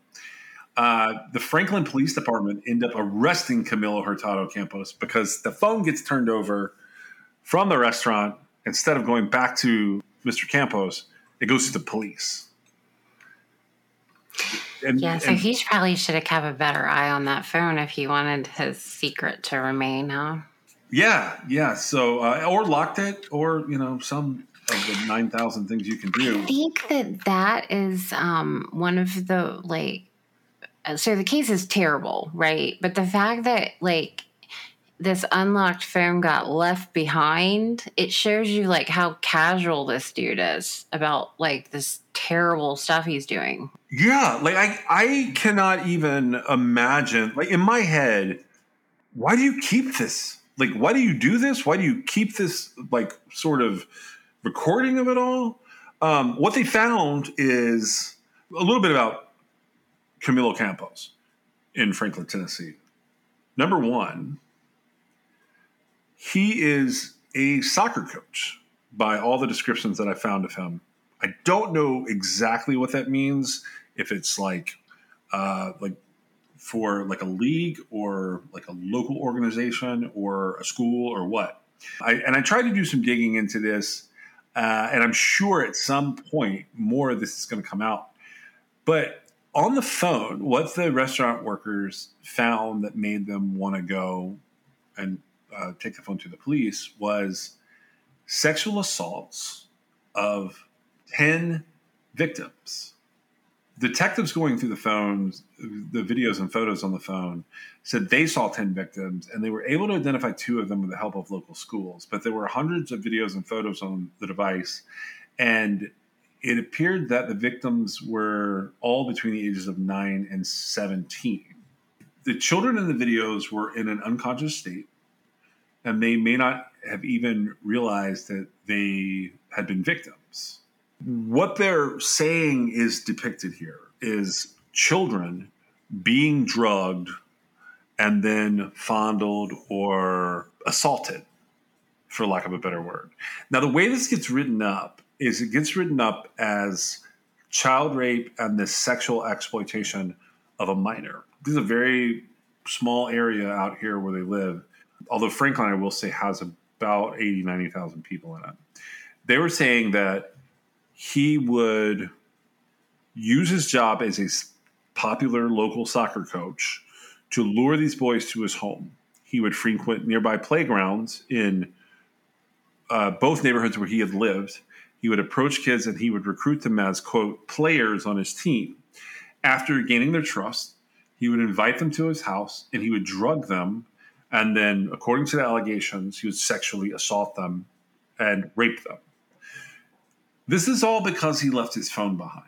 Uh, the Franklin Police Department end up arresting Camilo Hurtado Campos because the phone gets turned over from the restaurant, instead of going back to Mr. Campos, it goes to the police.
And, yeah, so and, he probably should have kept a better eye on that phone if he wanted his secret to remain, huh?
Yeah, yeah. So, uh, or locked it, or you know, some of the nine thousand things you can do.
I think that that is um, one of the like. So the case is terrible, right? But the fact that like this unlocked phone got left behind, it shows you like how casual this dude is about like this terrible stuff he's doing.
Yeah, like I I cannot even imagine like in my head, why do you keep this? Like why do you do this? Why do you keep this like sort of recording of it all? Um, what they found is a little bit about Camilo Campos in Franklin, Tennessee. Number one, he is a soccer coach by all the descriptions that I found of him. I don't know exactly what that means. If it's like, uh, like for like a league or like a local organization or a school or what. I, and I tried to do some digging into this, uh, and I'm sure at some point more of this is going to come out. But on the phone, what the restaurant workers found that made them want to go and uh, take the phone to the police was sexual assaults of 10 victims. Detectives going through the phones, the videos and photos on the phone, said they saw 10 victims and they were able to identify two of them with the help of local schools. But there were hundreds of videos and photos on the device. And it appeared that the victims were all between the ages of 9 and 17 the children in the videos were in an unconscious state, and they may not have even realized that they had been victims. What they're saying is depicted here is children being drugged and then fondled or assaulted, for lack of a better word. Now, the way this gets written up is it gets written up as child rape and the sexual exploitation of a minor. This is a very small area out here where they live. Although Franklin, I will say, has about 80, 90,000 people in it. They were saying that he would use his job as a popular local soccer coach to lure these boys to his home. He would frequent nearby playgrounds in uh, both neighborhoods where he had lived. He would approach kids and he would recruit them as, quote, players on his team. After gaining their trust, he would invite them to his house and he would drug them. And then, according to the allegations, he would sexually assault them and rape them. This is all because he left his phone behind.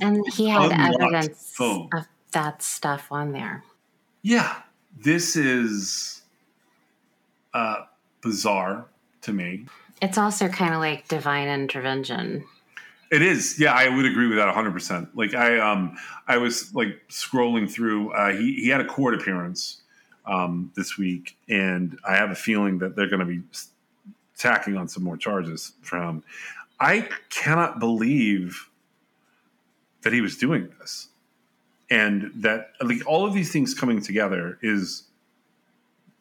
And he had evidence phone. of that stuff on there.
Yeah, this is uh, bizarre to me.
It's also kind of like divine intervention.
It is, yeah, I would agree with that 100. percent Like I, um, I was like scrolling through. Uh, he he had a court appearance um, this week, and I have a feeling that they're going to be tacking on some more charges from. I cannot believe that he was doing this and that like all of these things coming together is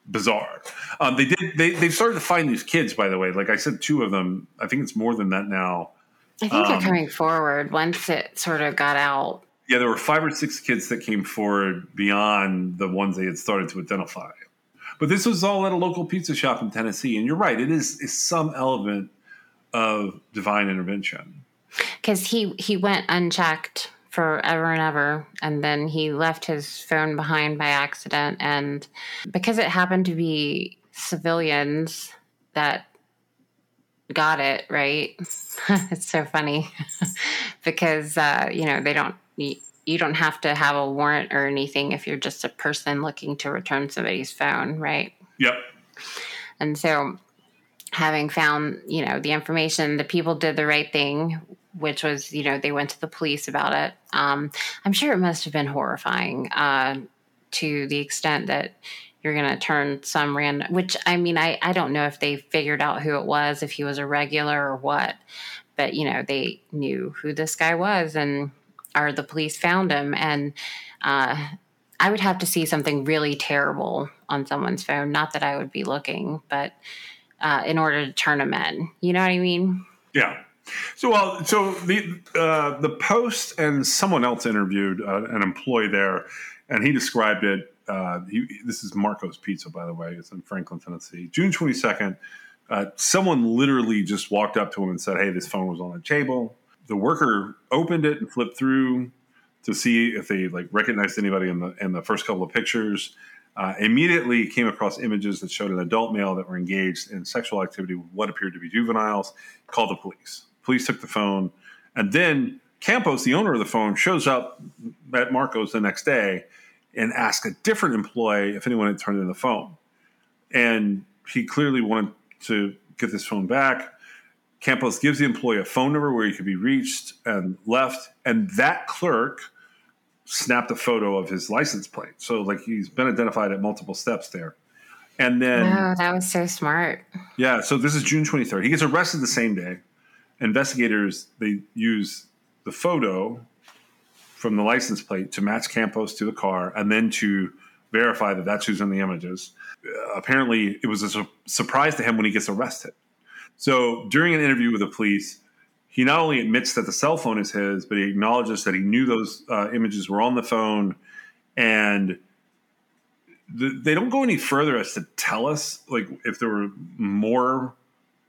bizarre. Um, they did they they started to find these kids by the way. Like I said, two of them. I think it's more than that now.
I think um, they're coming forward once it sort of got out.
Yeah, there were five or six kids that came forward beyond the ones they had started to identify. But this was all at a local pizza shop in Tennessee, and you're right. It is, is some element of divine intervention
because he he went unchecked forever and ever. And then he left his phone behind by accident. And because it happened to be civilians that got it, right? it's so funny because, uh, you know, they don't, you don't have to have a warrant or anything if you're just a person looking to return somebody's phone, right?
Yep.
And so having found, you know, the information, the people did the right thing which was, you know, they went to the police about it. Um, I'm sure it must have been horrifying uh, to the extent that you're going to turn some random, which I mean, I, I don't know if they figured out who it was, if he was a regular or what, but, you know, they knew who this guy was and, or the police found him. And, uh, I would have to see something really terrible on someone's phone. Not that I would be looking, but uh, in order to turn them in. You know what I mean?
Yeah. So well, so the uh, the Post and someone else interviewed uh, an employee there, and he described it. Uh, he, this is Marco's Pizza, by the way. It's in Franklin, Tennessee. June twenty second. Uh, someone literally just walked up to him and said, "Hey, this phone was on the table." The worker opened it and flipped through to see if they like recognized anybody in the in the first couple of pictures. Uh, immediately came across images that showed an adult male that were engaged in sexual activity with what appeared to be juveniles. Called the police. Police took the phone, and then Campos, the owner of the phone, shows up at Marco's the next day and asks a different employee if anyone had turned in the phone. And he clearly wanted to get this phone back. Campos gives the employee a phone number where he could be reached and left, and that clerk snapped a photo of his license plate. So, like, he's been identified at multiple steps there. And then,
wow, that was so smart.
Yeah. So this is June 23rd. He gets arrested the same day investigators they use the photo from the license plate to match Campos to the car, and then to verify that that's who's in the images. Uh, apparently, it was a su- surprise to him when he gets arrested. So during an interview with the police, he not only admits that the cell phone is his, but he acknowledges that he knew those uh, images were on the phone, and th- they don't go any further as to tell us like if there were more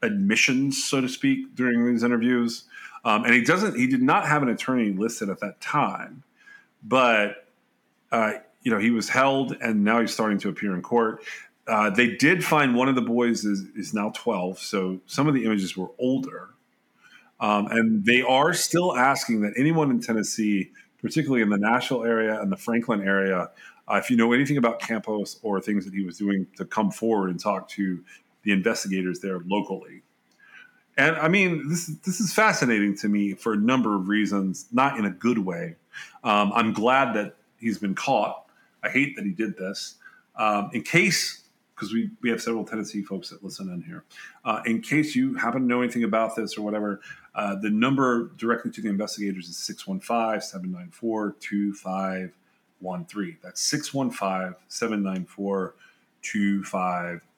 admissions, so to speak, during these interviews. Um, and he doesn't. He did not have an attorney listed at that time, but uh, you know he was held, and now he's starting to appear in court. Uh, they did find one of the boys is, is now 12, so some of the images were older. Um, and they are still asking that anyone in Tennessee particularly in the Nashville area and the Franklin area. Uh, if you know anything about Campos or things that he was doing to come forward and talk to the investigators there locally. And I mean, this this is fascinating to me for a number of reasons, not in a good way. Um, I'm glad that he's been caught. I hate that he did this. Um, in case, because we, we have several Tennessee folks that listen in here, uh, in case you happen to know anything about this or whatever, uh, the number directly to the investigators is 615 794 2513. That's 615 794 2513.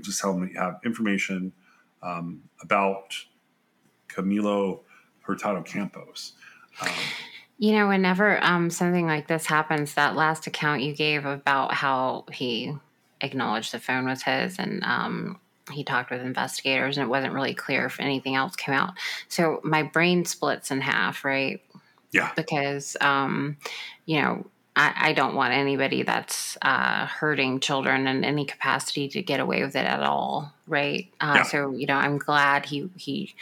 Just tell them you have information um, about Camilo Hurtado Campos. Um,
you know, whenever um, something like this happens, that last account you gave about how he acknowledged the phone was his and um, he talked with investigators and it wasn't really clear if anything else came out. So my brain splits in half, right?
Yeah.
Because, um, you know, I, I, don't want anybody that's uh, hurting children in any capacity to get away with it at all, right? Uh, yeah. So, you know, I'm glad he he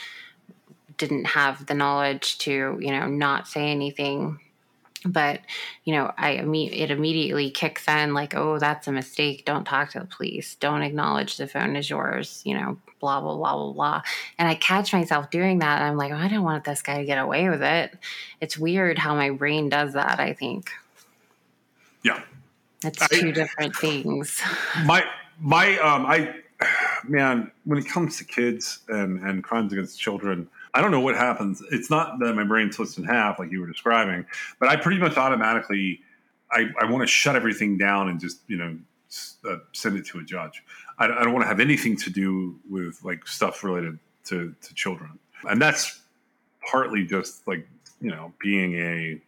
didn't have the knowledge to, you know, not say anything. But, you know, I it immediately kicks in like, oh, that's a mistake. Don't talk to the police. Don't acknowledge the phone is yours. You know, blah blah blah blah blah. And I catch myself doing that. And I'm like, oh, I don't want this guy to get away with it. It's weird how my brain does that. I think.
Yeah,
That's two I, different things.
My my um I man, when it comes to kids and and crimes against children I don't know what happens. It's not that my brain splits in half like you were describing, but I pretty much automatically I, I want to shut everything down and just you know uh, send it to a judge. I, I don't want to have anything to do with like stuff related to to children, and that's partly just like you know being a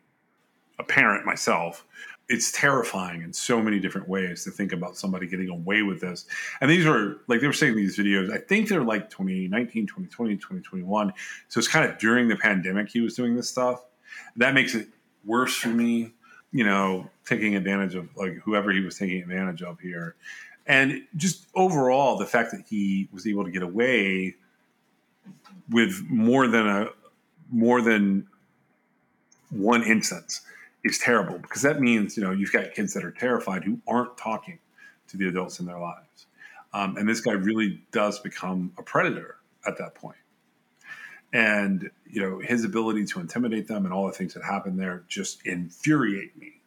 a parent myself it's terrifying in so many different ways to think about somebody getting away with this. And these are like they were saying these videos, I think they're like 2019, 2020, 2021. So it's kind of during the pandemic he was doing this stuff. That makes it worse for me, you know, taking advantage of like whoever he was taking advantage of here. And just overall, the fact that he was able to get away with more than a more than one instance is terrible because that means you know you've got kids that are terrified who aren't talking to the adults in their lives, um, and this guy really does become a predator at that point. And you know his ability to intimidate them and all the things that happen there just infuriate me.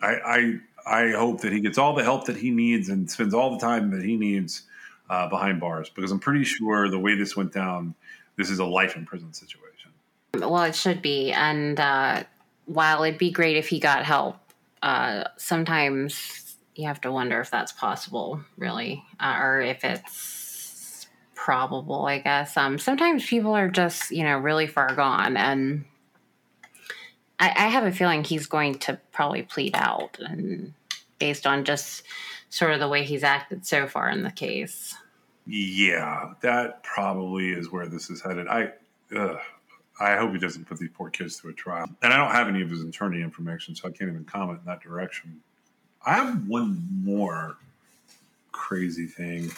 I I, I hope that he gets all the help that he needs and spends all the time that he needs uh, behind bars because I'm pretty sure the way this went down, this is a life in prison situation.
Well, it should be, and uh, while it'd be great if he got help, uh, sometimes you have to wonder if that's possible, really, uh, or if it's probable. I guess um, sometimes people are just you know really far gone, and I, I have a feeling he's going to probably plead out, and based on just sort of the way he's acted so far in the case.
Yeah, that probably is where this is headed. I. Ugh I hope he doesn't put these poor kids through a trial. And I don't have any of his attorney information, so I can't even comment in that direction. I have one more crazy thing.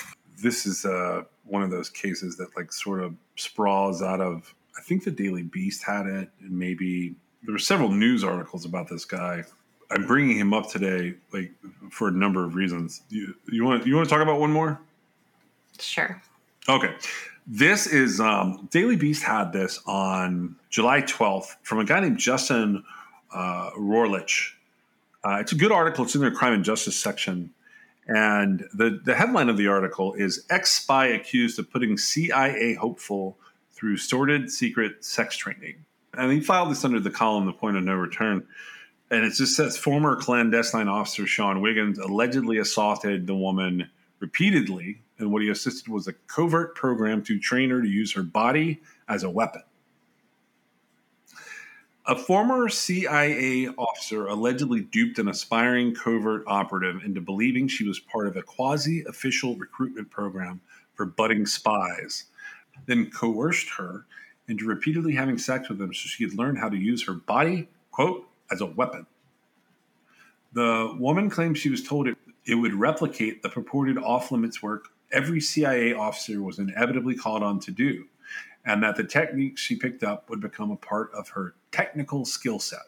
This is uh, one of those cases that like sort of sprawls out of. I think the Daily Beast had it, and maybe there were several news articles about this guy. I'm bringing him up today, like for a number of reasons. You, you want you want to talk about one more?
Sure.
Okay. This is um, Daily Beast had this on July 12th from a guy named Justin uh, Rohrlich. Uh, it's a good article. It's in their crime and justice section. And the, the headline of the article is Ex spy accused of putting CIA hopeful through sordid secret sex training. And he filed this under the column The Point of No Return. And it just says former clandestine officer Sean Wiggins allegedly assaulted the woman repeatedly and what he assisted was a covert program to train her to use her body as a weapon. A former CIA officer allegedly duped an aspiring covert operative into believing she was part of a quasi official recruitment program for budding spies, then coerced her into repeatedly having sex with him so she could learn how to use her body, quote, as a weapon. The woman claimed she was told it, it would replicate the purported off limits work every CIA officer was inevitably called on to do, and that the techniques she picked up would become a part of her technical skill set.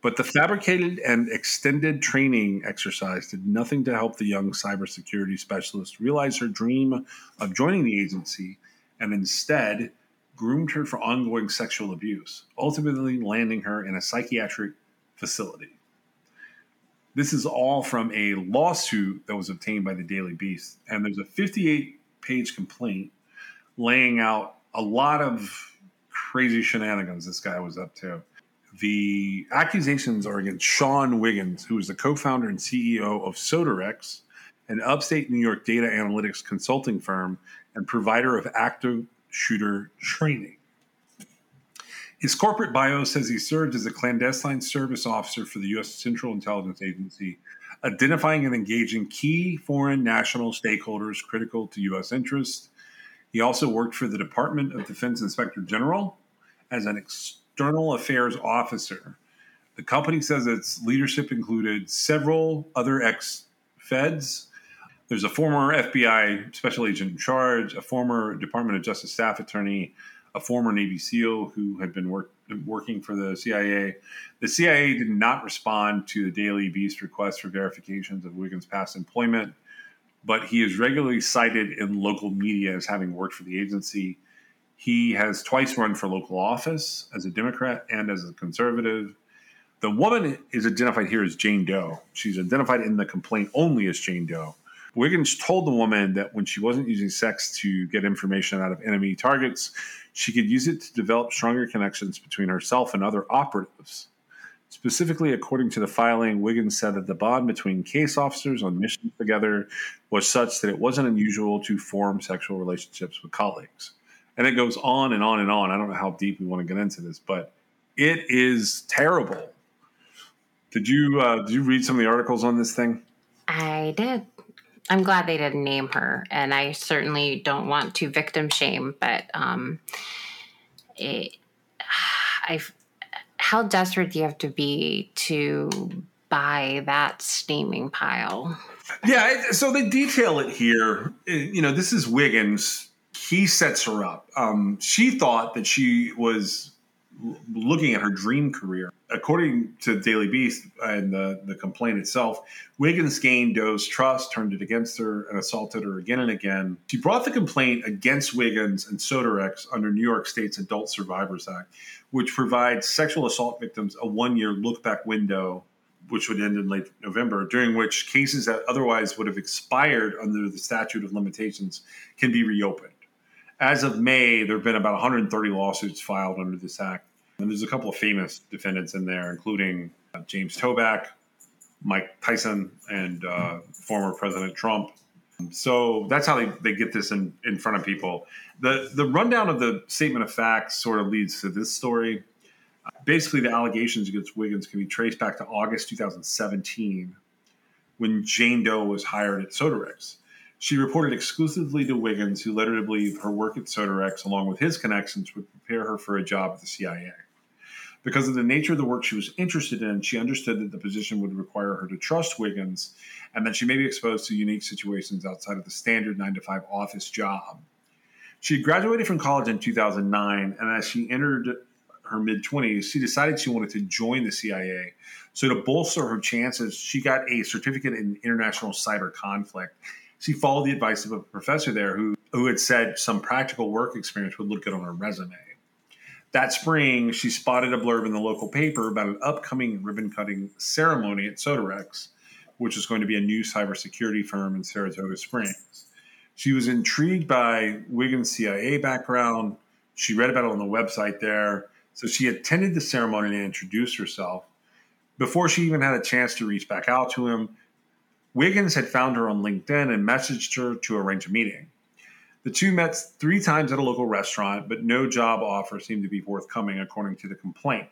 But the fabricated and extended training exercise did nothing to help the young cybersecurity specialist realize her dream of joining the agency and instead groomed her for ongoing sexual abuse, ultimately landing her in a psychiatric facility. This is all from a lawsuit that was obtained by the Daily Beast. And there's a 58 page complaint laying out a lot of crazy shenanigans this guy was up to. The accusations are against Sean Wiggins, who is the co founder and CEO of Sodarex, an upstate New York data analytics consulting firm and provider of active shooter training. His corporate bio says he served as a clandestine service officer for the U.S. Central Intelligence Agency, identifying and engaging key foreign national stakeholders critical to U.S. interests. He also worked for the Department of Defense Inspector General as an external affairs officer. The company says its leadership included several other ex feds. There's a former FBI special agent in charge, a former Department of Justice staff attorney, a former Navy SEAL who had been work, working for the CIA. The CIA did not respond to the Daily Beast request for verifications of Wiggins' past employment, but he is regularly cited in local media as having worked for the agency. He has twice run for local office as a Democrat and as a conservative. The woman is identified here as Jane Doe. She's identified in the complaint only as Jane Doe. Wiggins told the woman that when she wasn't using sex to get information out of enemy targets, she could use it to develop stronger connections between herself and other operatives. Specifically, according to the filing, Wiggins said that the bond between case officers on missions together was such that it wasn't unusual to form sexual relationships with colleagues. And it goes on and on and on. I don't know how deep we want to get into this, but it is terrible. Did you uh, did you read some of the articles on this thing?
I did. I'm glad they didn't name her, and I certainly don't want to victim shame, but um, it, I, how desperate do you have to be to buy that steaming pile?
Yeah, so they detail it here. You know, this is Wiggins. He sets her up. Um, she thought that she was looking at her dream career. According to Daily Beast and the, the complaint itself, Wiggins gained Doe's trust, turned it against her, and assaulted her again and again. She brought the complaint against Wiggins and Sodarex under New York State's Adult Survivors Act, which provides sexual assault victims a one year look back window, which would end in late November, during which cases that otherwise would have expired under the statute of limitations can be reopened. As of May, there have been about 130 lawsuits filed under this act. And there's a couple of famous defendants in there, including uh, James Toback, Mike Tyson, and uh, former President Trump. So that's how they, they get this in, in front of people. The, the rundown of the statement of facts sort of leads to this story. basically, the allegations against Wiggins can be traced back to August 2017 when Jane Doe was hired at Sodarex. She reported exclusively to Wiggins, who led her to believe her work at Sodarex, along with his connections, would prepare her for a job at the CIA. Because of the nature of the work she was interested in, she understood that the position would require her to trust Wiggins and that she may be exposed to unique situations outside of the standard 9 to 5 office job. She graduated from college in 2009, and as she entered her mid 20s, she decided she wanted to join the CIA. So, to bolster her chances, she got a certificate in international cyber conflict she followed the advice of a professor there who, who had said some practical work experience would look good on her resume. That spring, she spotted a blurb in the local paper about an upcoming ribbon cutting ceremony at Sodarex, which was going to be a new cybersecurity firm in Saratoga Springs. She was intrigued by Wiggins' CIA background. She read about it on the website there. So she attended the ceremony and introduced herself. Before she even had a chance to reach back out to him, Wiggins had found her on LinkedIn and messaged her to arrange a meeting. The two met three times at a local restaurant, but no job offer seemed to be forthcoming, according to the complaint.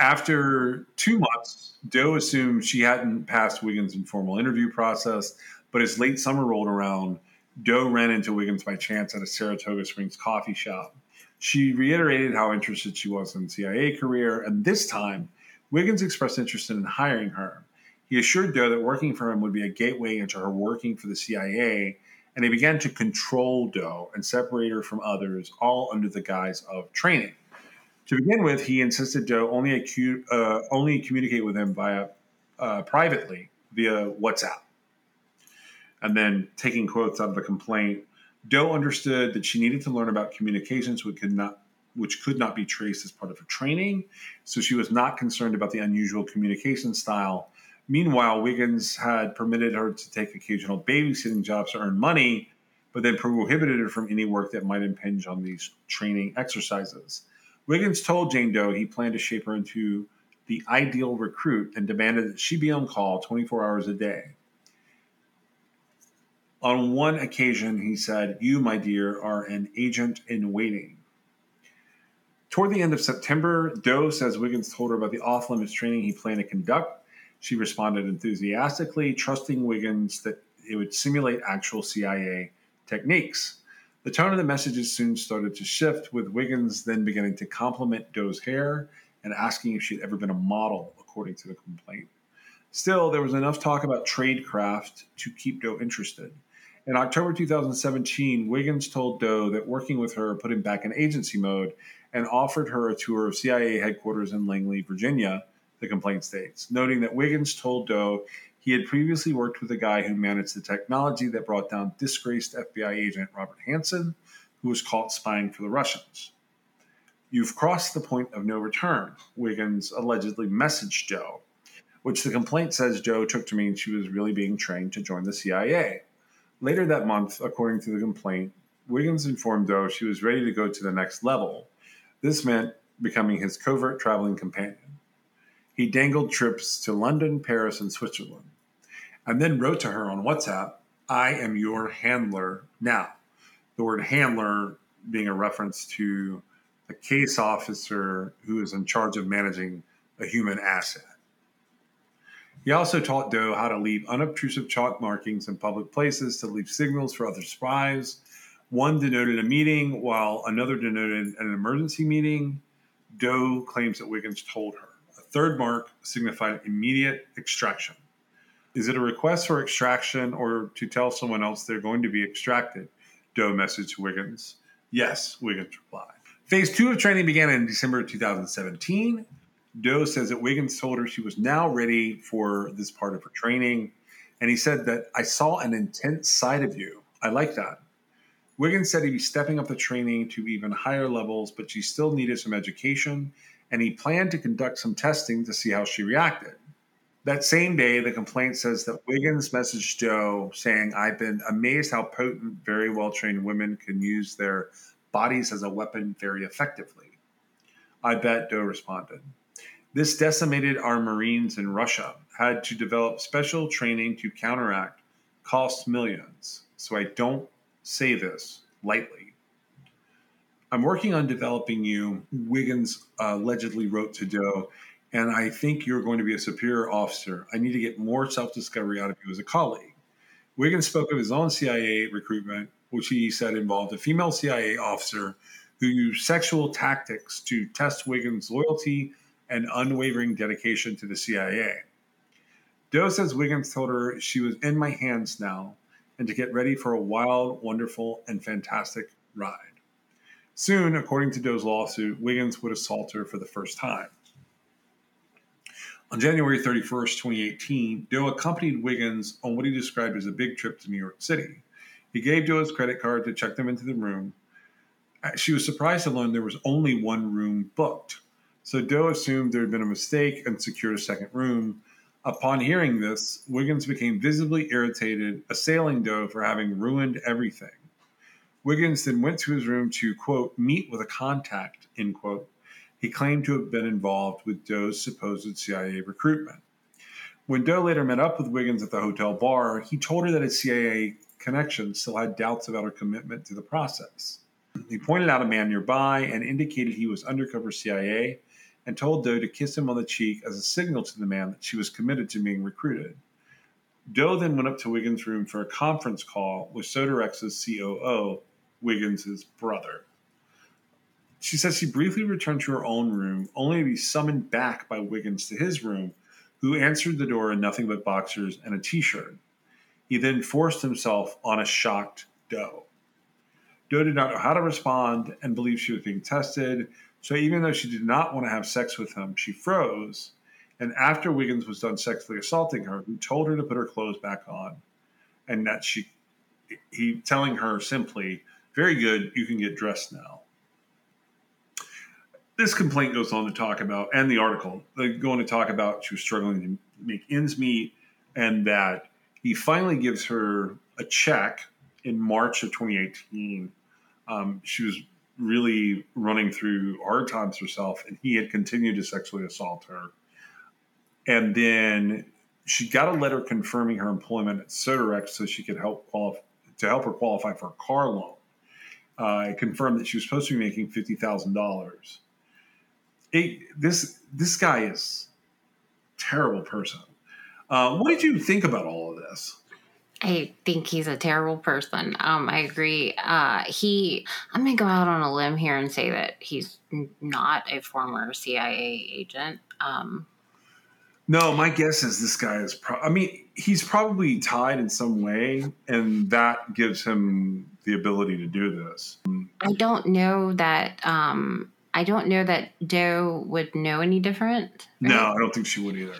After two months, Doe assumed she hadn't passed Wiggins' informal interview process, but as late summer rolled around, Doe ran into Wiggins by chance at a Saratoga Springs coffee shop. She reiterated how interested she was in CIA career, and this time, Wiggins expressed interest in hiring her. He assured Doe that working for him would be a gateway into her working for the CIA, and he began to control Doe and separate her from others, all under the guise of training. To begin with, he insisted Doe only, acu- uh, only communicate with him via uh, privately via WhatsApp. And then taking quotes out of the complaint, Doe understood that she needed to learn about communications which could not which could not be traced as part of her training, so she was not concerned about the unusual communication style. Meanwhile, Wiggins had permitted her to take occasional babysitting jobs to earn money, but then prohibited her from any work that might impinge on these training exercises. Wiggins told Jane Doe he planned to shape her into the ideal recruit and demanded that she be on call 24 hours a day. On one occasion, he said, You, my dear, are an agent in waiting. Toward the end of September, Doe says Wiggins told her about the off limits training he planned to conduct. She responded enthusiastically, trusting Wiggins that it would simulate actual CIA techniques. The tone of the messages soon started to shift, with Wiggins then beginning to compliment Doe's hair and asking if she'd ever been a model, according to the complaint. Still, there was enough talk about tradecraft to keep Doe interested. In October 2017, Wiggins told Doe that working with her put him back in agency mode and offered her a tour of CIA headquarters in Langley, Virginia, the complaint states, noting that Wiggins told Doe he had previously worked with a guy who managed the technology that brought down disgraced FBI agent Robert Hanssen, who was caught spying for the Russians. You've crossed the point of no return, Wiggins allegedly messaged Doe, which the complaint says Doe took to mean she was really being trained to join the CIA. Later that month, according to the complaint, Wiggins informed Doe she was ready to go to the next level. This meant becoming his covert traveling companion. He dangled trips to London, Paris, and Switzerland, and then wrote to her on WhatsApp, I am your handler now. The word handler being a reference to a case officer who is in charge of managing a human asset. He also taught Doe how to leave unobtrusive chalk markings in public places to leave signals for other spies. One denoted a meeting, while another denoted an emergency meeting. Doe claims that Wiggins told her. Third mark signified immediate extraction. Is it a request for extraction or to tell someone else they're going to be extracted? Doe messaged Wiggins. Yes, Wiggins replied. Phase two of training began in December 2017. Doe says that Wiggins told her she was now ready for this part of her training. And he said that I saw an intense side of you. I like that. Wiggins said he'd be stepping up the training to even higher levels, but she still needed some education, and he planned to conduct some testing to see how she reacted. That same day, the complaint says that Wiggins messaged Doe saying, I've been amazed how potent, very well trained women can use their bodies as a weapon very effectively. I bet, Doe responded. This decimated our Marines in Russia, had to develop special training to counteract, cost millions. So I don't say this lightly. I'm working on developing you, Wiggins uh, allegedly wrote to Doe, and I think you're going to be a superior officer. I need to get more self discovery out of you as a colleague. Wiggins spoke of his own CIA recruitment, which he said involved a female CIA officer who used sexual tactics to test Wiggins' loyalty and unwavering dedication to the CIA. Doe says Wiggins told her she was in my hands now and to get ready for a wild, wonderful, and fantastic ride. Soon, according to Doe's lawsuit, Wiggins would assault her for the first time. On January 31st, 2018, Doe accompanied Wiggins on what he described as a big trip to New York City. He gave Doe his credit card to check them into the room. Uh, she was surprised to learn there was only one room booked. So Doe assumed there had been a mistake and secured a second room. Upon hearing this, Wiggins became visibly irritated, assailing Doe for having ruined everything. Wiggins then went to his room to, quote, meet with a contact, end quote. He claimed to have been involved with Doe's supposed CIA recruitment. When Doe later met up with Wiggins at the hotel bar, he told her that his CIA connection still had doubts about her commitment to the process. He pointed out a man nearby and indicated he was undercover CIA and told Doe to kiss him on the cheek as a signal to the man that she was committed to being recruited. Doe then went up to Wiggins' room for a conference call with Soderex's COO, Wiggins' brother. She says she briefly returned to her own room, only to be summoned back by Wiggins to his room, who answered the door in nothing but boxers and a t shirt. He then forced himself on a shocked Doe. Doe did not know how to respond and believed she was being tested, So even though she did not want to have sex with him, she froze. And after Wiggins was done sexually assaulting her, he told her to put her clothes back on, and that she, he telling her simply, "Very good, you can get dressed now." This complaint goes on to talk about, and the article they go on to talk about she was struggling to make ends meet, and that he finally gives her a check in March of 2018. Um, she was really running through hard times herself, and he had continued to sexually assault her. And then she got a letter confirming her employment at Soderex so she could help qualify to help her qualify for a car loan. Uh, confirmed that she was supposed to be making fifty thousand dollars. This this guy is terrible person. Uh, what did you think about all of this?
I think he's a terrible person. Um, I agree. Uh, he, I'm going to go out on a limb here and say that he's not a former CIA agent. Um,
no, my guess is this guy is. Pro- I mean, he's probably tied in some way, and that gives him the ability to do this.
I don't know that. Um, I don't know that Doe would know any different.
Right? No, I don't think she would either.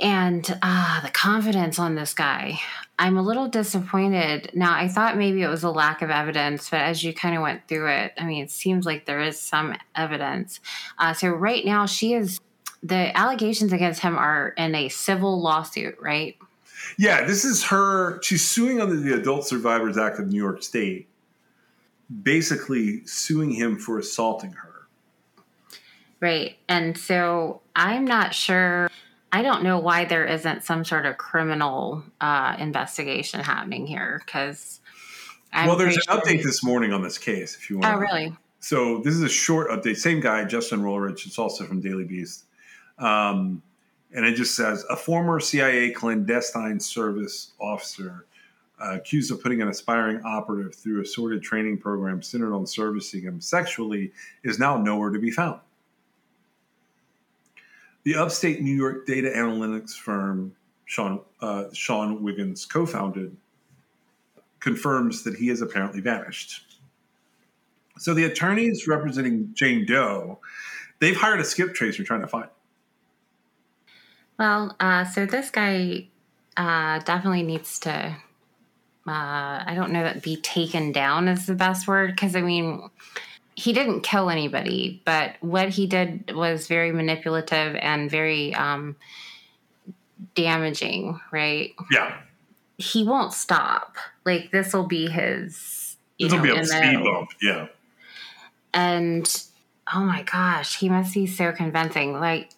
And uh, the confidence on this guy. I'm a little disappointed. Now, I thought maybe it was a lack of evidence, but as you kind of went through it, I mean, it seems like there is some evidence. Uh, so, right now, she is the allegations against him are in a civil lawsuit, right?
Yeah, this is her. She's suing under the Adult Survivors Act of New York State, basically suing him for assaulting her.
Right. And so I'm not sure I don't know why there isn't some sort of criminal uh, investigation happening here because.
Well, there's an sure. update this morning on this case. If you want.
Oh, really?
So this is a short update. Same guy, Justin Rohrlich. It's also from Daily Beast, um, and it just says a former CIA clandestine service officer uh, accused of putting an aspiring operative through a sordid training program centered on servicing him sexually is now nowhere to be found. The upstate New York data analytics firm Sean, uh, Sean Wiggins co founded confirms that he has apparently vanished. So the attorneys representing Jane Doe, they've hired a skip tracer trying to find.
Well, uh, so this guy uh, definitely needs to. Uh, I don't know that be taken down is the best word because I mean he didn't kill anybody, but what he did was very manipulative and very um, damaging, right?
Yeah.
He won't stop. Like this will be his.
This will be a speed bump. Yeah.
And oh my gosh, he must be so convincing. Like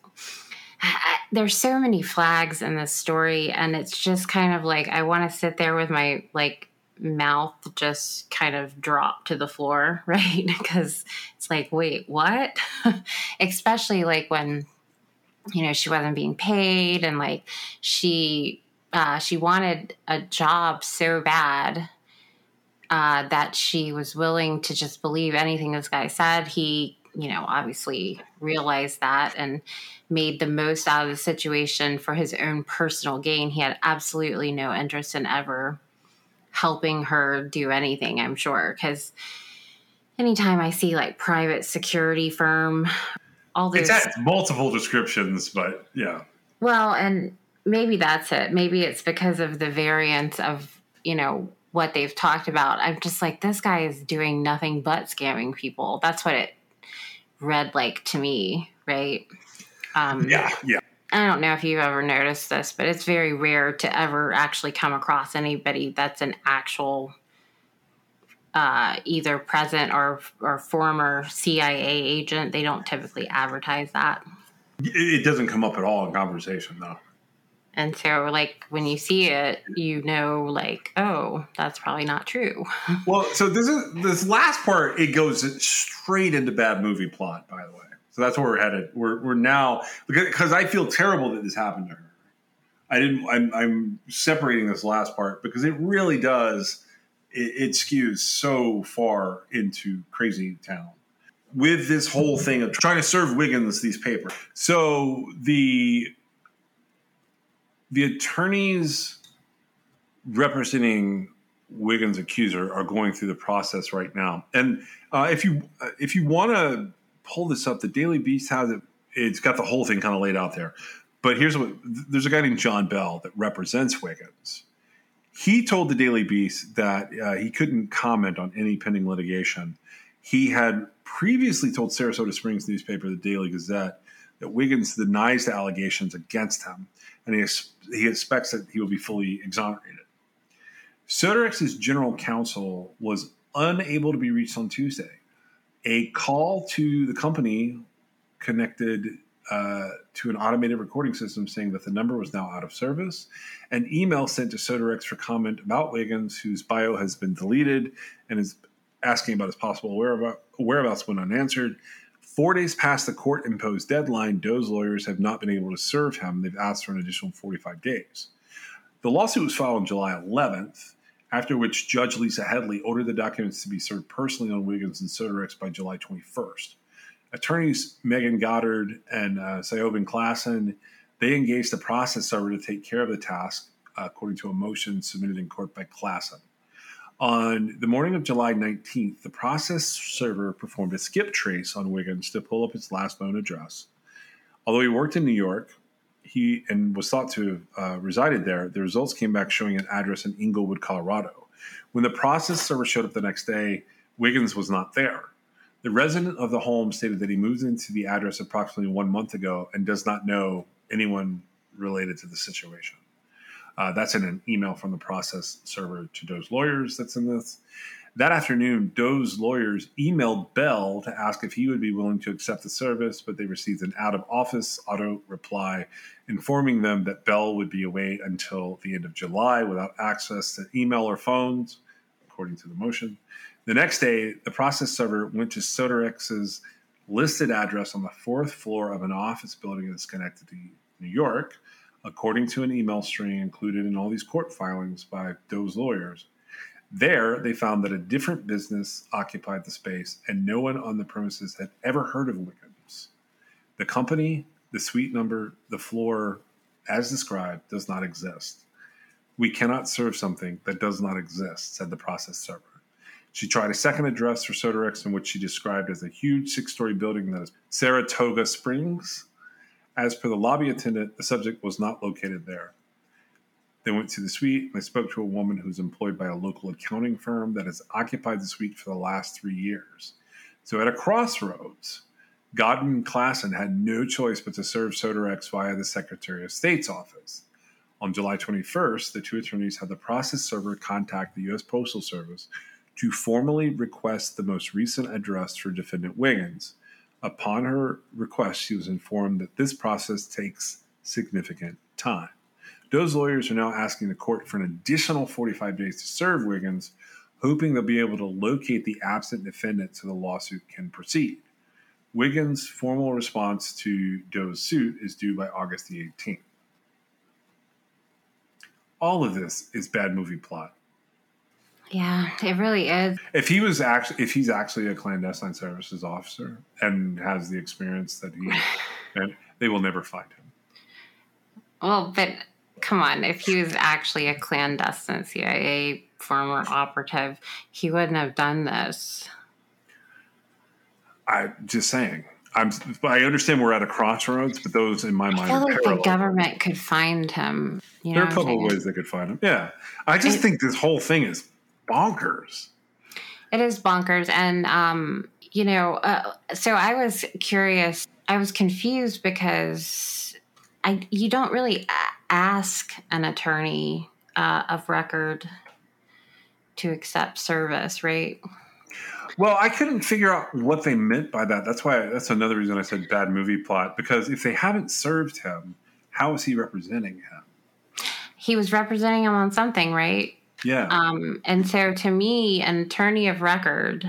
there's so many flags in this story, and it's just kind of like I want to sit there with my like mouth just kind of dropped to the floor, right? because it's like, wait, what? Especially like when, you know, she wasn't being paid and like she uh, she wanted a job so bad uh, that she was willing to just believe anything this guy said. He, you know, obviously realized that and made the most out of the situation for his own personal gain. He had absolutely no interest in ever helping her do anything, I'm sure. Because anytime I see like private security firm, all this.
It's multiple descriptions, but yeah.
Well, and maybe that's it. Maybe it's because of the variance of, you know, what they've talked about. I'm just like, this guy is doing nothing but scamming people. That's what it read like to me, right?
Um, yeah, yeah.
I don't know if you've ever noticed this, but it's very rare to ever actually come across anybody that's an actual uh, either present or or former CIA agent. They don't typically advertise that.
It doesn't come up at all in conversation, though.
And so, like when you see it, you know, like, oh, that's probably not true.
well, so this is this last part. It goes straight into bad movie plot, by the way. So that's where we're headed. We're, we're now because I feel terrible that this happened to her. I didn't. I'm, I'm separating this last part because it really does. It, it skews so far into crazy town with this whole thing of trying to serve Wiggins these papers. So the the attorneys representing Wiggins' accuser are going through the process right now. And uh, if you if you want to pull this up. The Daily Beast has it. It's got the whole thing kind of laid out there. But here's what there's a guy named John Bell that represents Wiggins. He told the Daily Beast that uh, he couldn't comment on any pending litigation. He had previously told Sarasota Springs newspaper, the Daily Gazette, that Wiggins denies the allegations against him, and he, he expects that he will be fully exonerated. Soderex's general counsel was unable to be reached on Tuesday. A call to the company connected uh, to an automated recording system saying that the number was now out of service. An email sent to Soderex for comment about Wiggins, whose bio has been deleted, and is asking about his possible whereabouts went unanswered. Four days past the court imposed deadline, Doe's lawyers have not been able to serve him. They've asked for an additional 45 days. The lawsuit was filed on July 11th, after which Judge Lisa Headley ordered the documents to be served personally on Wiggins and Soderex by July 21st. Attorneys Megan Goddard and uh, Siobhan Klassen, they engaged the process server to take care of the task, uh, according to a motion submitted in court by Klassen. On the morning of July 19th, the process server performed a skip trace on Wiggins to pull up his last known address. Although he worked in New York, he and was thought to have uh, resided there. The results came back showing an address in Englewood, Colorado. When the process server showed up the next day, Wiggins was not there. The resident of the home stated that he moved into the address approximately one month ago and does not know anyone related to the situation. Uh, that's in an email from the process server to Doe's lawyers that's in this. That afternoon, Doe's lawyers emailed Bell to ask if he would be willing to accept the service, but they received an out of office auto reply informing them that Bell would be away until the end of July without access to email or phones, according to the motion. The next day, the process server went to Soderex's listed address on the fourth floor of an office building in Schenectady, New York, according to an email string included in all these court filings by Doe's lawyers. There, they found that a different business occupied the space and no one on the premises had ever heard of Wiggins. The company, the suite number, the floor, as described, does not exist. We cannot serve something that does not exist, said the process server. She tried a second address for Soderex in which she described as a huge six story building that is Saratoga Springs, as per the lobby attendant, the subject was not located there. They went to the suite and they spoke to a woman who's employed by a local accounting firm that has occupied the suite for the last three years. So at a crossroads, Goddard Klassen had no choice but to serve Soderex via the Secretary of State's office. On July 21st, the two attorneys had the process server contact the U.S. Postal Service to formally request the most recent address for defendant Wiggins, Upon her request, she was informed that this process takes significant time. Doe's lawyers are now asking the court for an additional 45 days to serve Wiggins, hoping they'll be able to locate the absent defendant so the lawsuit can proceed. Wiggins' formal response to Doe's suit is due by August the 18th. All of this is bad movie plot.
Yeah, it really is.
If he was actually, if he's actually a clandestine services officer and has the experience that he, and they will never find him.
Well, but come on, if he was actually a clandestine CIA former operative, he wouldn't have done this.
I'm just saying. I'm. I understand we're at a crossroads, but those in my mind.
I feel like parallel. the government could find him.
You know there are a couple of ways they could find him. Yeah, I just think this whole thing is bonkers.
It is bonkers. And, um, you know, uh, so I was curious. I was confused because I you don't really ask an attorney uh, of record to accept service, right?
Well, I couldn't figure out what they meant by that. That's why that's another reason I said bad movie plot because if they haven't served him, how is he representing him?
He was representing him on something, right?
Yeah.
Um, and so to me, an attorney of record,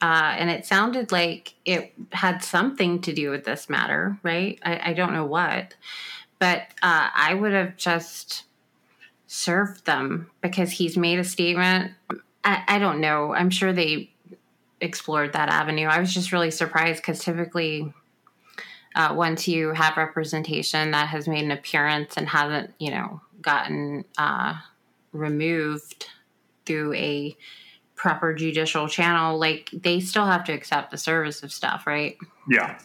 uh, and it sounded like it had something to do with this matter, right? I, I don't know what, but uh, I would have just served them because he's made a statement. I, I don't know. I'm sure they explored that avenue. I was just really surprised because typically, uh, once you have representation that has made an appearance and hasn't, you know, gotten uh, removed through a proper judicial channel, like they still have to accept the service of stuff, right?
Yeah.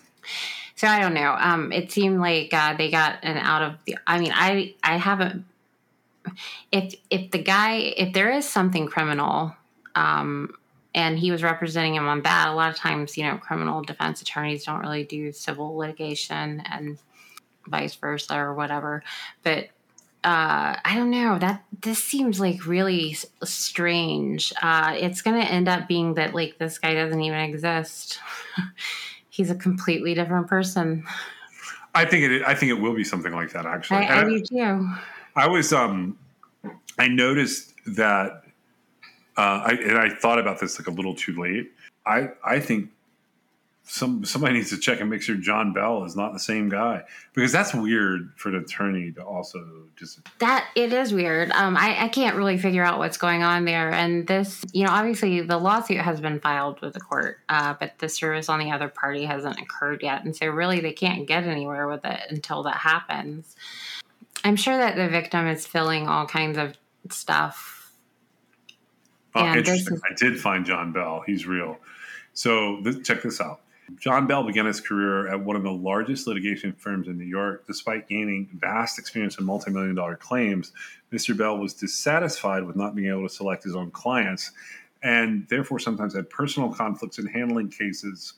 So I don't know. Um, it seemed like uh, they got an out of the. I mean, I I haven't. If if the guy if there is something criminal, um, and he was representing him on that, a lot of times you know criminal defense attorneys don't really do civil litigation and vice versa or whatever. But uh, I don't know. That this seems like really s- strange. Uh, it's going to end up being that like this guy doesn't even exist. He's a completely different person.
I think it. I think it will be something like that. Actually,
I, I do too.
I was um I noticed that uh I and I thought about this like a little too late. I I think some somebody needs to check and make sure John Bell is not the same guy because that's weird for an attorney to also just
That it is weird. Um, I, I can't really figure out what's going on there. And this, you know, obviously the lawsuit has been filed with the court, uh, but the service on the other party hasn't occurred yet, and so really they can't get anywhere with it until that happens. I'm sure that the victim is filling all kinds of stuff.
oh, interesting.
is-
I did find John Bell. He's real. So this, check this out. John Bell began his career at one of the largest litigation firms in New York. Despite gaining vast experience in multi-million dollar claims, Mr. Bell was dissatisfied with not being able to select his own clients and therefore sometimes had personal conflicts in handling cases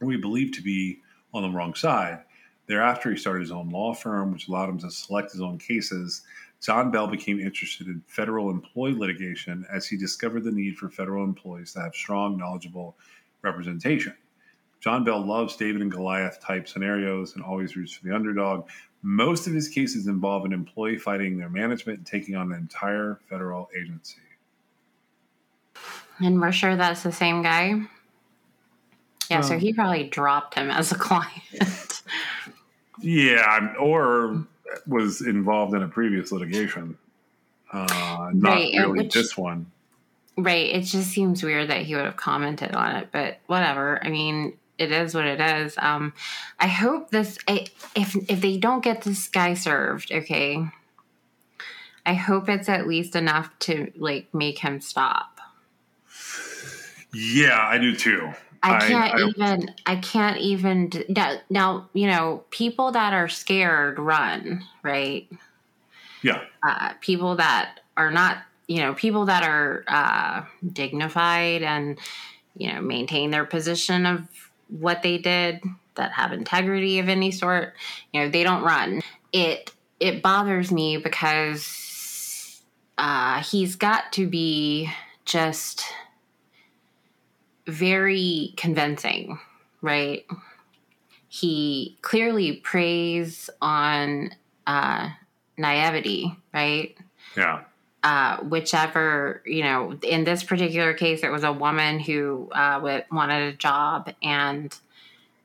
we believe to be on the wrong side. Thereafter, he started his own law firm, which allowed him to select his own cases. John Bell became interested in federal employee litigation as he discovered the need for federal employees to have strong, knowledgeable representation. John Bell loves David and Goliath type scenarios and always roots for the underdog. Most of his cases involve an employee fighting their management and taking on an entire federal agency.
And we're sure that's the same guy. Yeah, so
Um,
he probably dropped him as a client.
Yeah, or was involved in a previous litigation. Uh, not
Right,
really
which-
this one.
Right. It just seems weird that he would have commented on it, but whatever. I mean, it is what it is. Um, I hope this. I, if if they don't get this guy served, okay. I hope it's at least enough to like make him stop.
Yeah, I do too.
I
I-
can't
I-
even. I can't even. Now, now, you know, people that are scared run. Right.
Yeah,
uh, people that are not, you know, people that are uh, dignified and, you know, maintain their position of what they did, that have integrity of any sort, you know, they don't run. It it bothers me because uh, he's got to be just very convincing, right? He clearly preys on uh, naivety, right?
yeah,
Uh, whichever, you know, in this particular case, it was a woman who uh, wanted a job and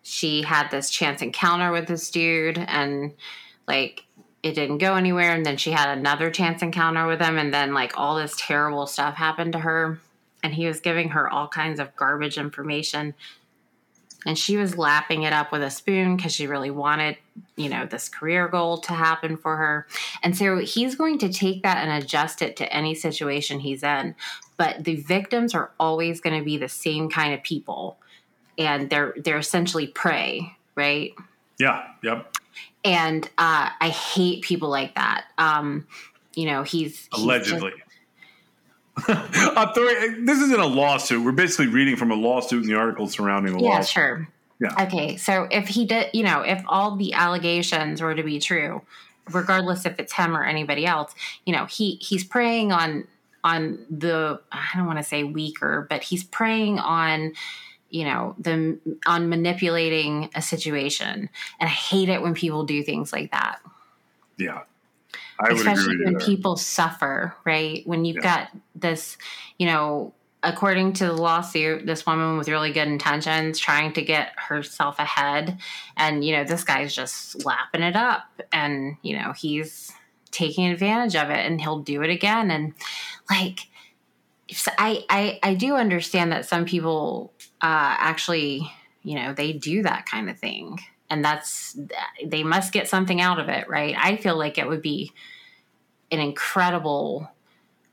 she had this chance encounter with this dude and like it didn't go anywhere. And then she had another chance encounter with him. And then like all this terrible stuff happened to her. And he was giving her all kinds of garbage information. And she was lapping it up with a spoon because she really wanted, you know, this career goal to happen for her. And so he's going to take that and adjust it to any situation he's in. But the victims are always going to be the same kind of people. And they're they're essentially prey, right?
yeah, yep.
And uh, I hate people like that. Um, you know, he's, he's
Allegedly. Authority, this isn't a lawsuit. We're basically reading from a lawsuit in the article surrounding the
yeah,
lawsuit.
Yeah, sure.
Yeah.
Okay, so if he did, you know, if all the allegations were to be true, regardless if it's him or anybody else, you know, he he's preying on on the I don't want to say weaker, but he's preying on you know the on manipulating a situation, and I hate it when people do things like that.
Yeah, I
especially when people suffer, right? When you've
Yeah.
got this, you know, according to the lawsuit, this woman with really good intentions trying to get herself ahead, and you know, this guy's just lapping it up, and you know, he's taking advantage of it, and he'll do it again, and like. I, I I do understand that some people uh, actually you know they do that kind of thing. And that's they must get something out of it right? I feel like it would be an incredible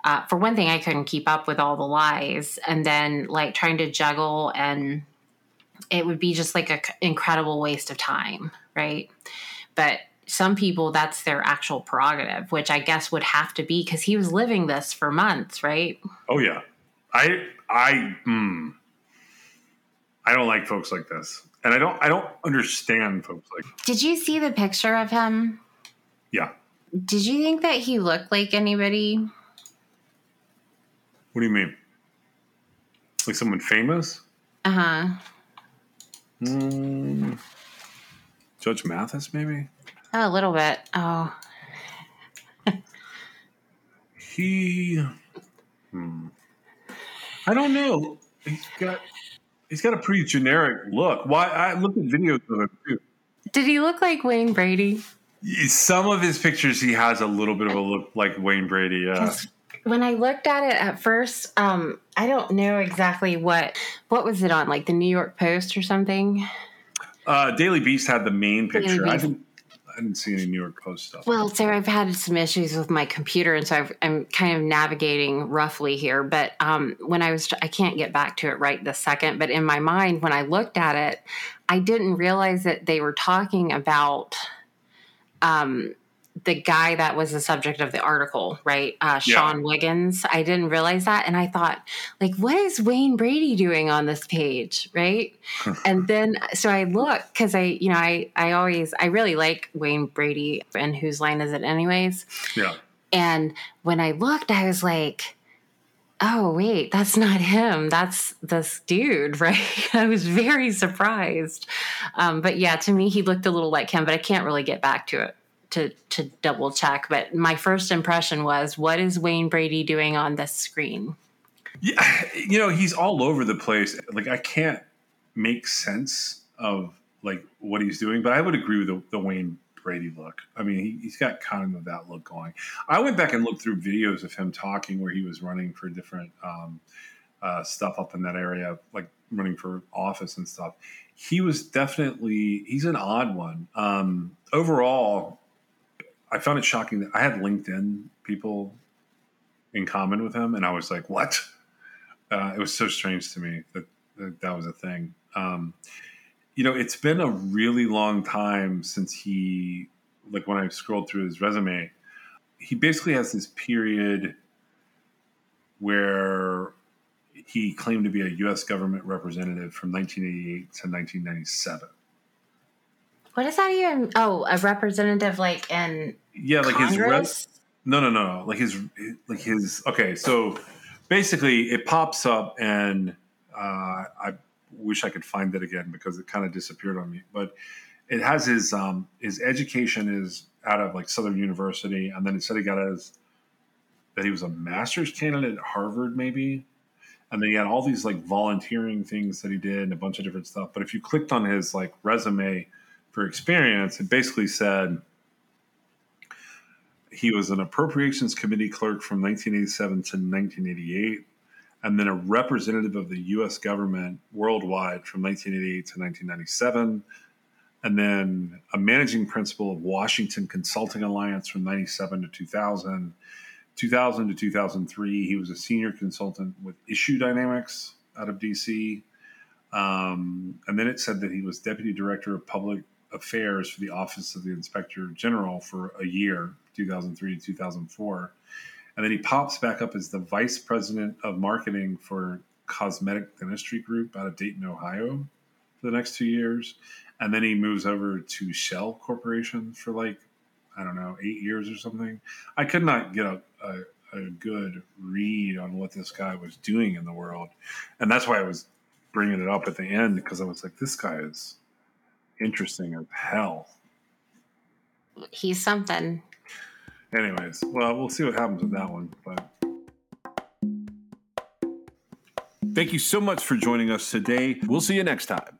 uh, for one thing, I couldn't keep up with all the lies, and then like trying to juggle, and it would be just like an incredible waste of time, right? But some people, that's their actual prerogative, which I guess would have to be because he was living this for months, right?
Oh yeah, I I mm, I don't like folks like this, and I don't I don't understand folks like.
Did you see the picture of him?
Yeah.
Did you think that he looked like anybody?
What do you mean? Like someone famous?
Uh huh.
Mm, Judge Mathis, maybe.
A little bit. Oh.
he. Hmm. I don't know. He's got. He's got a pretty generic look. Why? I looked at videos of him too.
Did he look like Wayne Brady?
Some of his pictures, he has a little bit of a look like Wayne Brady. Yeah.
When I looked at it at first, um, I don't know exactly what what was it on, like the New York Post or something.
Uh, Daily Beast had the main picture. I didn't, I didn't see any New York Post stuff.
Well, so I've had some issues with my computer, and so i am kind of navigating roughly here. But um, when I was, I can't get back to it right this second. But in my mind, when I looked at it, I didn't realize that they were talking about um, the guy that was the subject of the article, right? Uh, Sean yeah. Wiggins. I didn't realize that. And I thought, like, what is Wayne Brady doing on this page, right? and then, so I look because I, you know, I, I always, I really like Wayne Brady and whose line is it, anyways?
Yeah.
And when I looked, I was like, oh, wait, that's not him. That's this dude, right? I was very surprised. Um, but yeah, to me, he looked a little like him, but I can't really get back to it to to double check. But my first impression was, what is Wayne Brady doing on this screen?
Yeah, you know, he's all over the place. Like I can't make sense of like what he's doing, but I would agree with the, the Wayne Brady look. I mean, he, has got kind of that look going. I went back and looked through videos of him talking where he was running for different um, uh, stuff up in that area, like running for office and stuff. He was definitely he's an odd one. Um, overall, I found it shocking that I had LinkedIn people in common with him, and I was like, "What?" Uh, it was so strange to me that that, that was a thing. Um, you know, it's been a really long time since he, like, when I scrolled through his resume, he basically has this period where he claimed to be a U.S. government representative from 1988 to 1997.
What is that even? Oh, a representative like in
yeah, like
Congress?
his no, no, no, like his like his. Okay, so basically, it pops up, and uh, I wish I could find it again because it kind of disappeared on me. But it has his um, his education is out of like Southern University, and then it said he got his that he was a master's candidate at Harvard, maybe. And then he had all these like volunteering things that he did and a bunch of different stuff. But if you clicked on his like resume, for experience, it basically said he was an appropriations committee clerk from 1987 to 1988, and then a representative of the U.S. government worldwide from 1988 to 1997, and then a managing principal of Washington Consulting Alliance from 97 to 2000. 2000 to 2003, he was a senior consultant with Issue Dynamics out of DC. Um, and then it said that he was deputy director of public affairs for the Office of the Inspector General for a year, 2003 to 2004. And then he pops back up as the vice president of marketing for Cosmetic Dentistry Group out of Dayton, Ohio for the next two years. And then he moves over to Shell Corporation for like, I don't know, eight years or something. I could not get a, a, a good read on what this guy was doing in the world. And that's why I was bringing it up at the end because I was like, this guy is interesting as hell.
He's something.
Anyways, well, we'll see what happens with that one. But thank you so much for joining us today. We'll see you next time.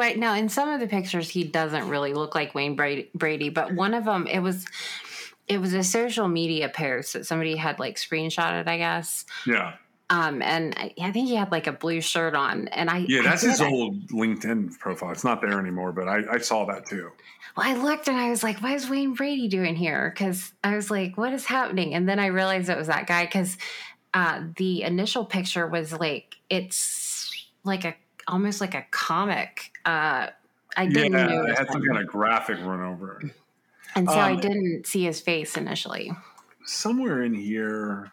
Why. Now, in some of the pictures, he doesn't really look like Wayne Brady, but one of them, it was it was a social media post that somebody had like screenshotted, I guess.
Yeah.
Um, and I, I think he had like a blue shirt on, and I
Yeah,
I
that's
did-
his old LinkedIn profile. It's not there anymore, but I, I saw that too.
Well, I looked and I was like, "What is Wayne Brady doing here?" Because I was like, "What is happening?" And then I realized it was that guy because uh, the initial picture was like it's like a almost like a comic. Uh, I didn't
yeah,
know,
it had some kind of graphic run over it.
and so I
um,
didn't see his face initially.
somewhere in here,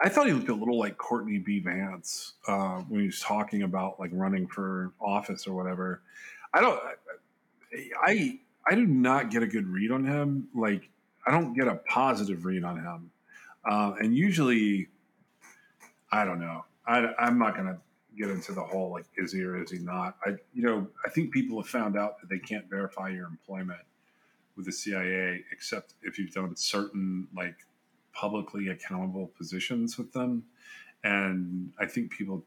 I thought he looked a little like Courtney B. Vance uh, when he was talking about like running for office or whatever. I don't. I I do not get a good read on him. Like I don't get a positive read on him. Uh, and usually, I don't know. I, I'm not going to get into the whole like is he or is he not. I you know I think people have found out that they can't verify your employment with the CIA except if you've done certain like publicly accountable positions with them. And I think people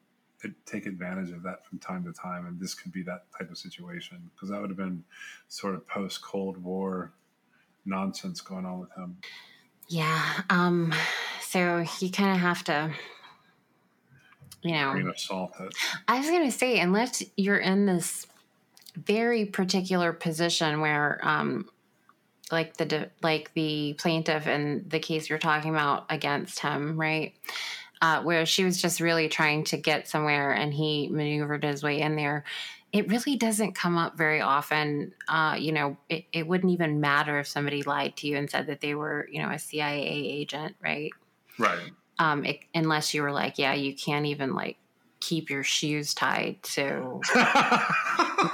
take advantage of that from time to time. And this could be that type of situation because that would have been sort of post Cold War nonsense going on with him.
Yeah. Um. So you kind of have to, you know.
Grain of salt it.
I was going to say, unless you're in this very particular position where, um, like the like the plaintiff in the case you're talking about against him, right? Uh, where she was just really trying to get somewhere, and he maneuvered his way in there. It really doesn't come up very often. Uh, you know, it, it wouldn't even matter if somebody lied to you and said that they were, you know, a CIA agent, right?
Right.
Um, it, unless you were like, yeah, you can't even like keep your shoes tied. to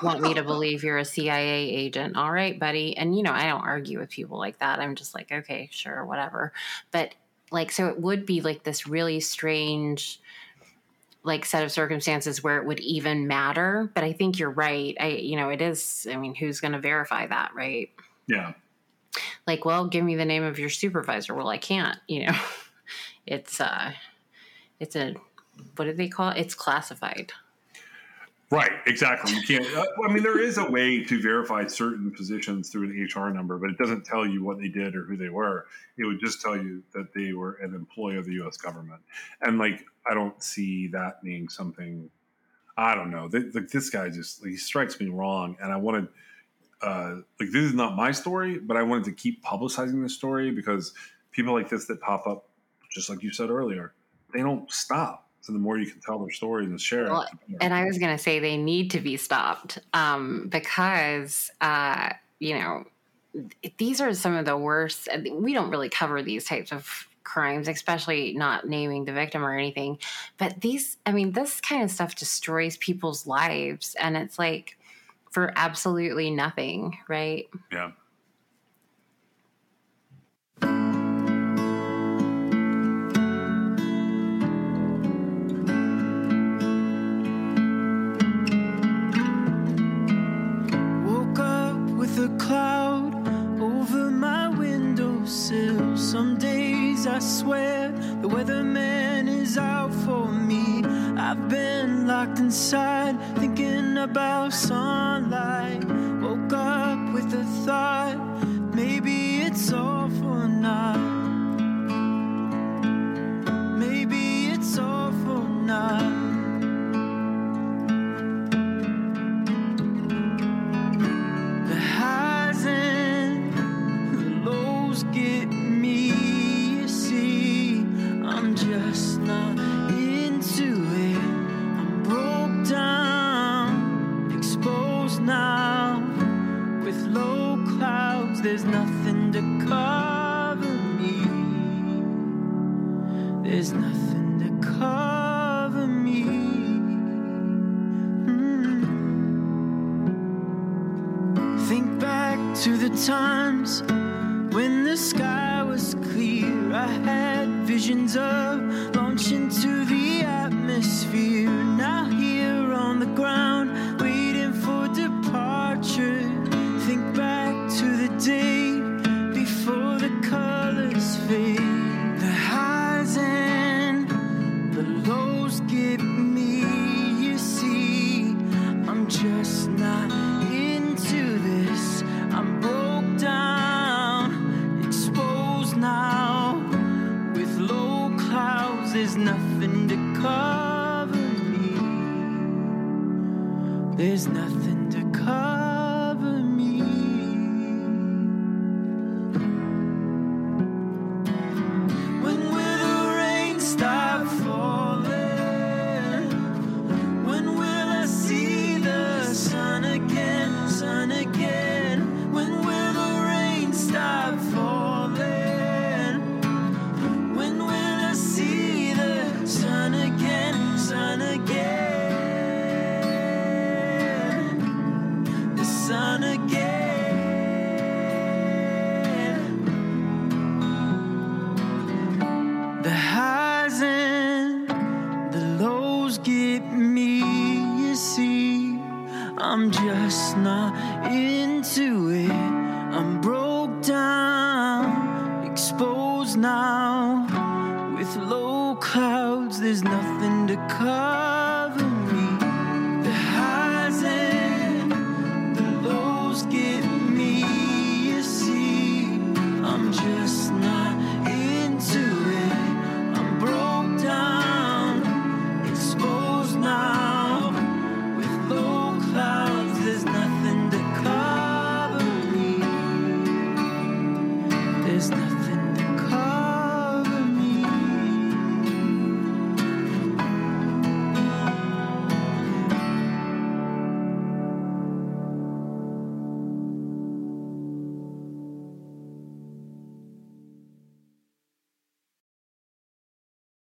want me to believe you're a CIA agent? All right, buddy. And you know, I don't argue with people like that. I'm just like, okay, sure, whatever. But like, so it would be like this really strange like set of circumstances where it would even matter but i think you're right i you know it is i mean who's going to verify that right
yeah.
like well give me the name of your supervisor well i can't you know it's uh it's a what do they call it it's classified
Right, exactly. You can't. Uh, I mean, there is a way to verify certain positions through an HR number, but it doesn't tell you what they did or who they were. It would just tell you that they were an employee of the U.S. government. And like, I don't see that being something. I don't know. Like this guy just he strikes me wrong, and I wanted. Uh, like this is not my story, but I wanted to keep publicizing this story because people like this that pop up, just like you said earlier, they don't stop. So the more you can tell their story and share
Well,
it,
and i was going to say they need to be stopped um because uh you know these are some of the worst we don't really cover these types of crimes especially not naming the victim or anything but these i mean this kind of stuff destroys people's lives and it's like for absolutely nothing right
yeah.
Cloud over my windowsill. Some days I swear the weatherman is out for me. I've been locked inside, thinking about sunlight. Woke up with a thought, maybe it's all for naught. Maybe it's all for naught.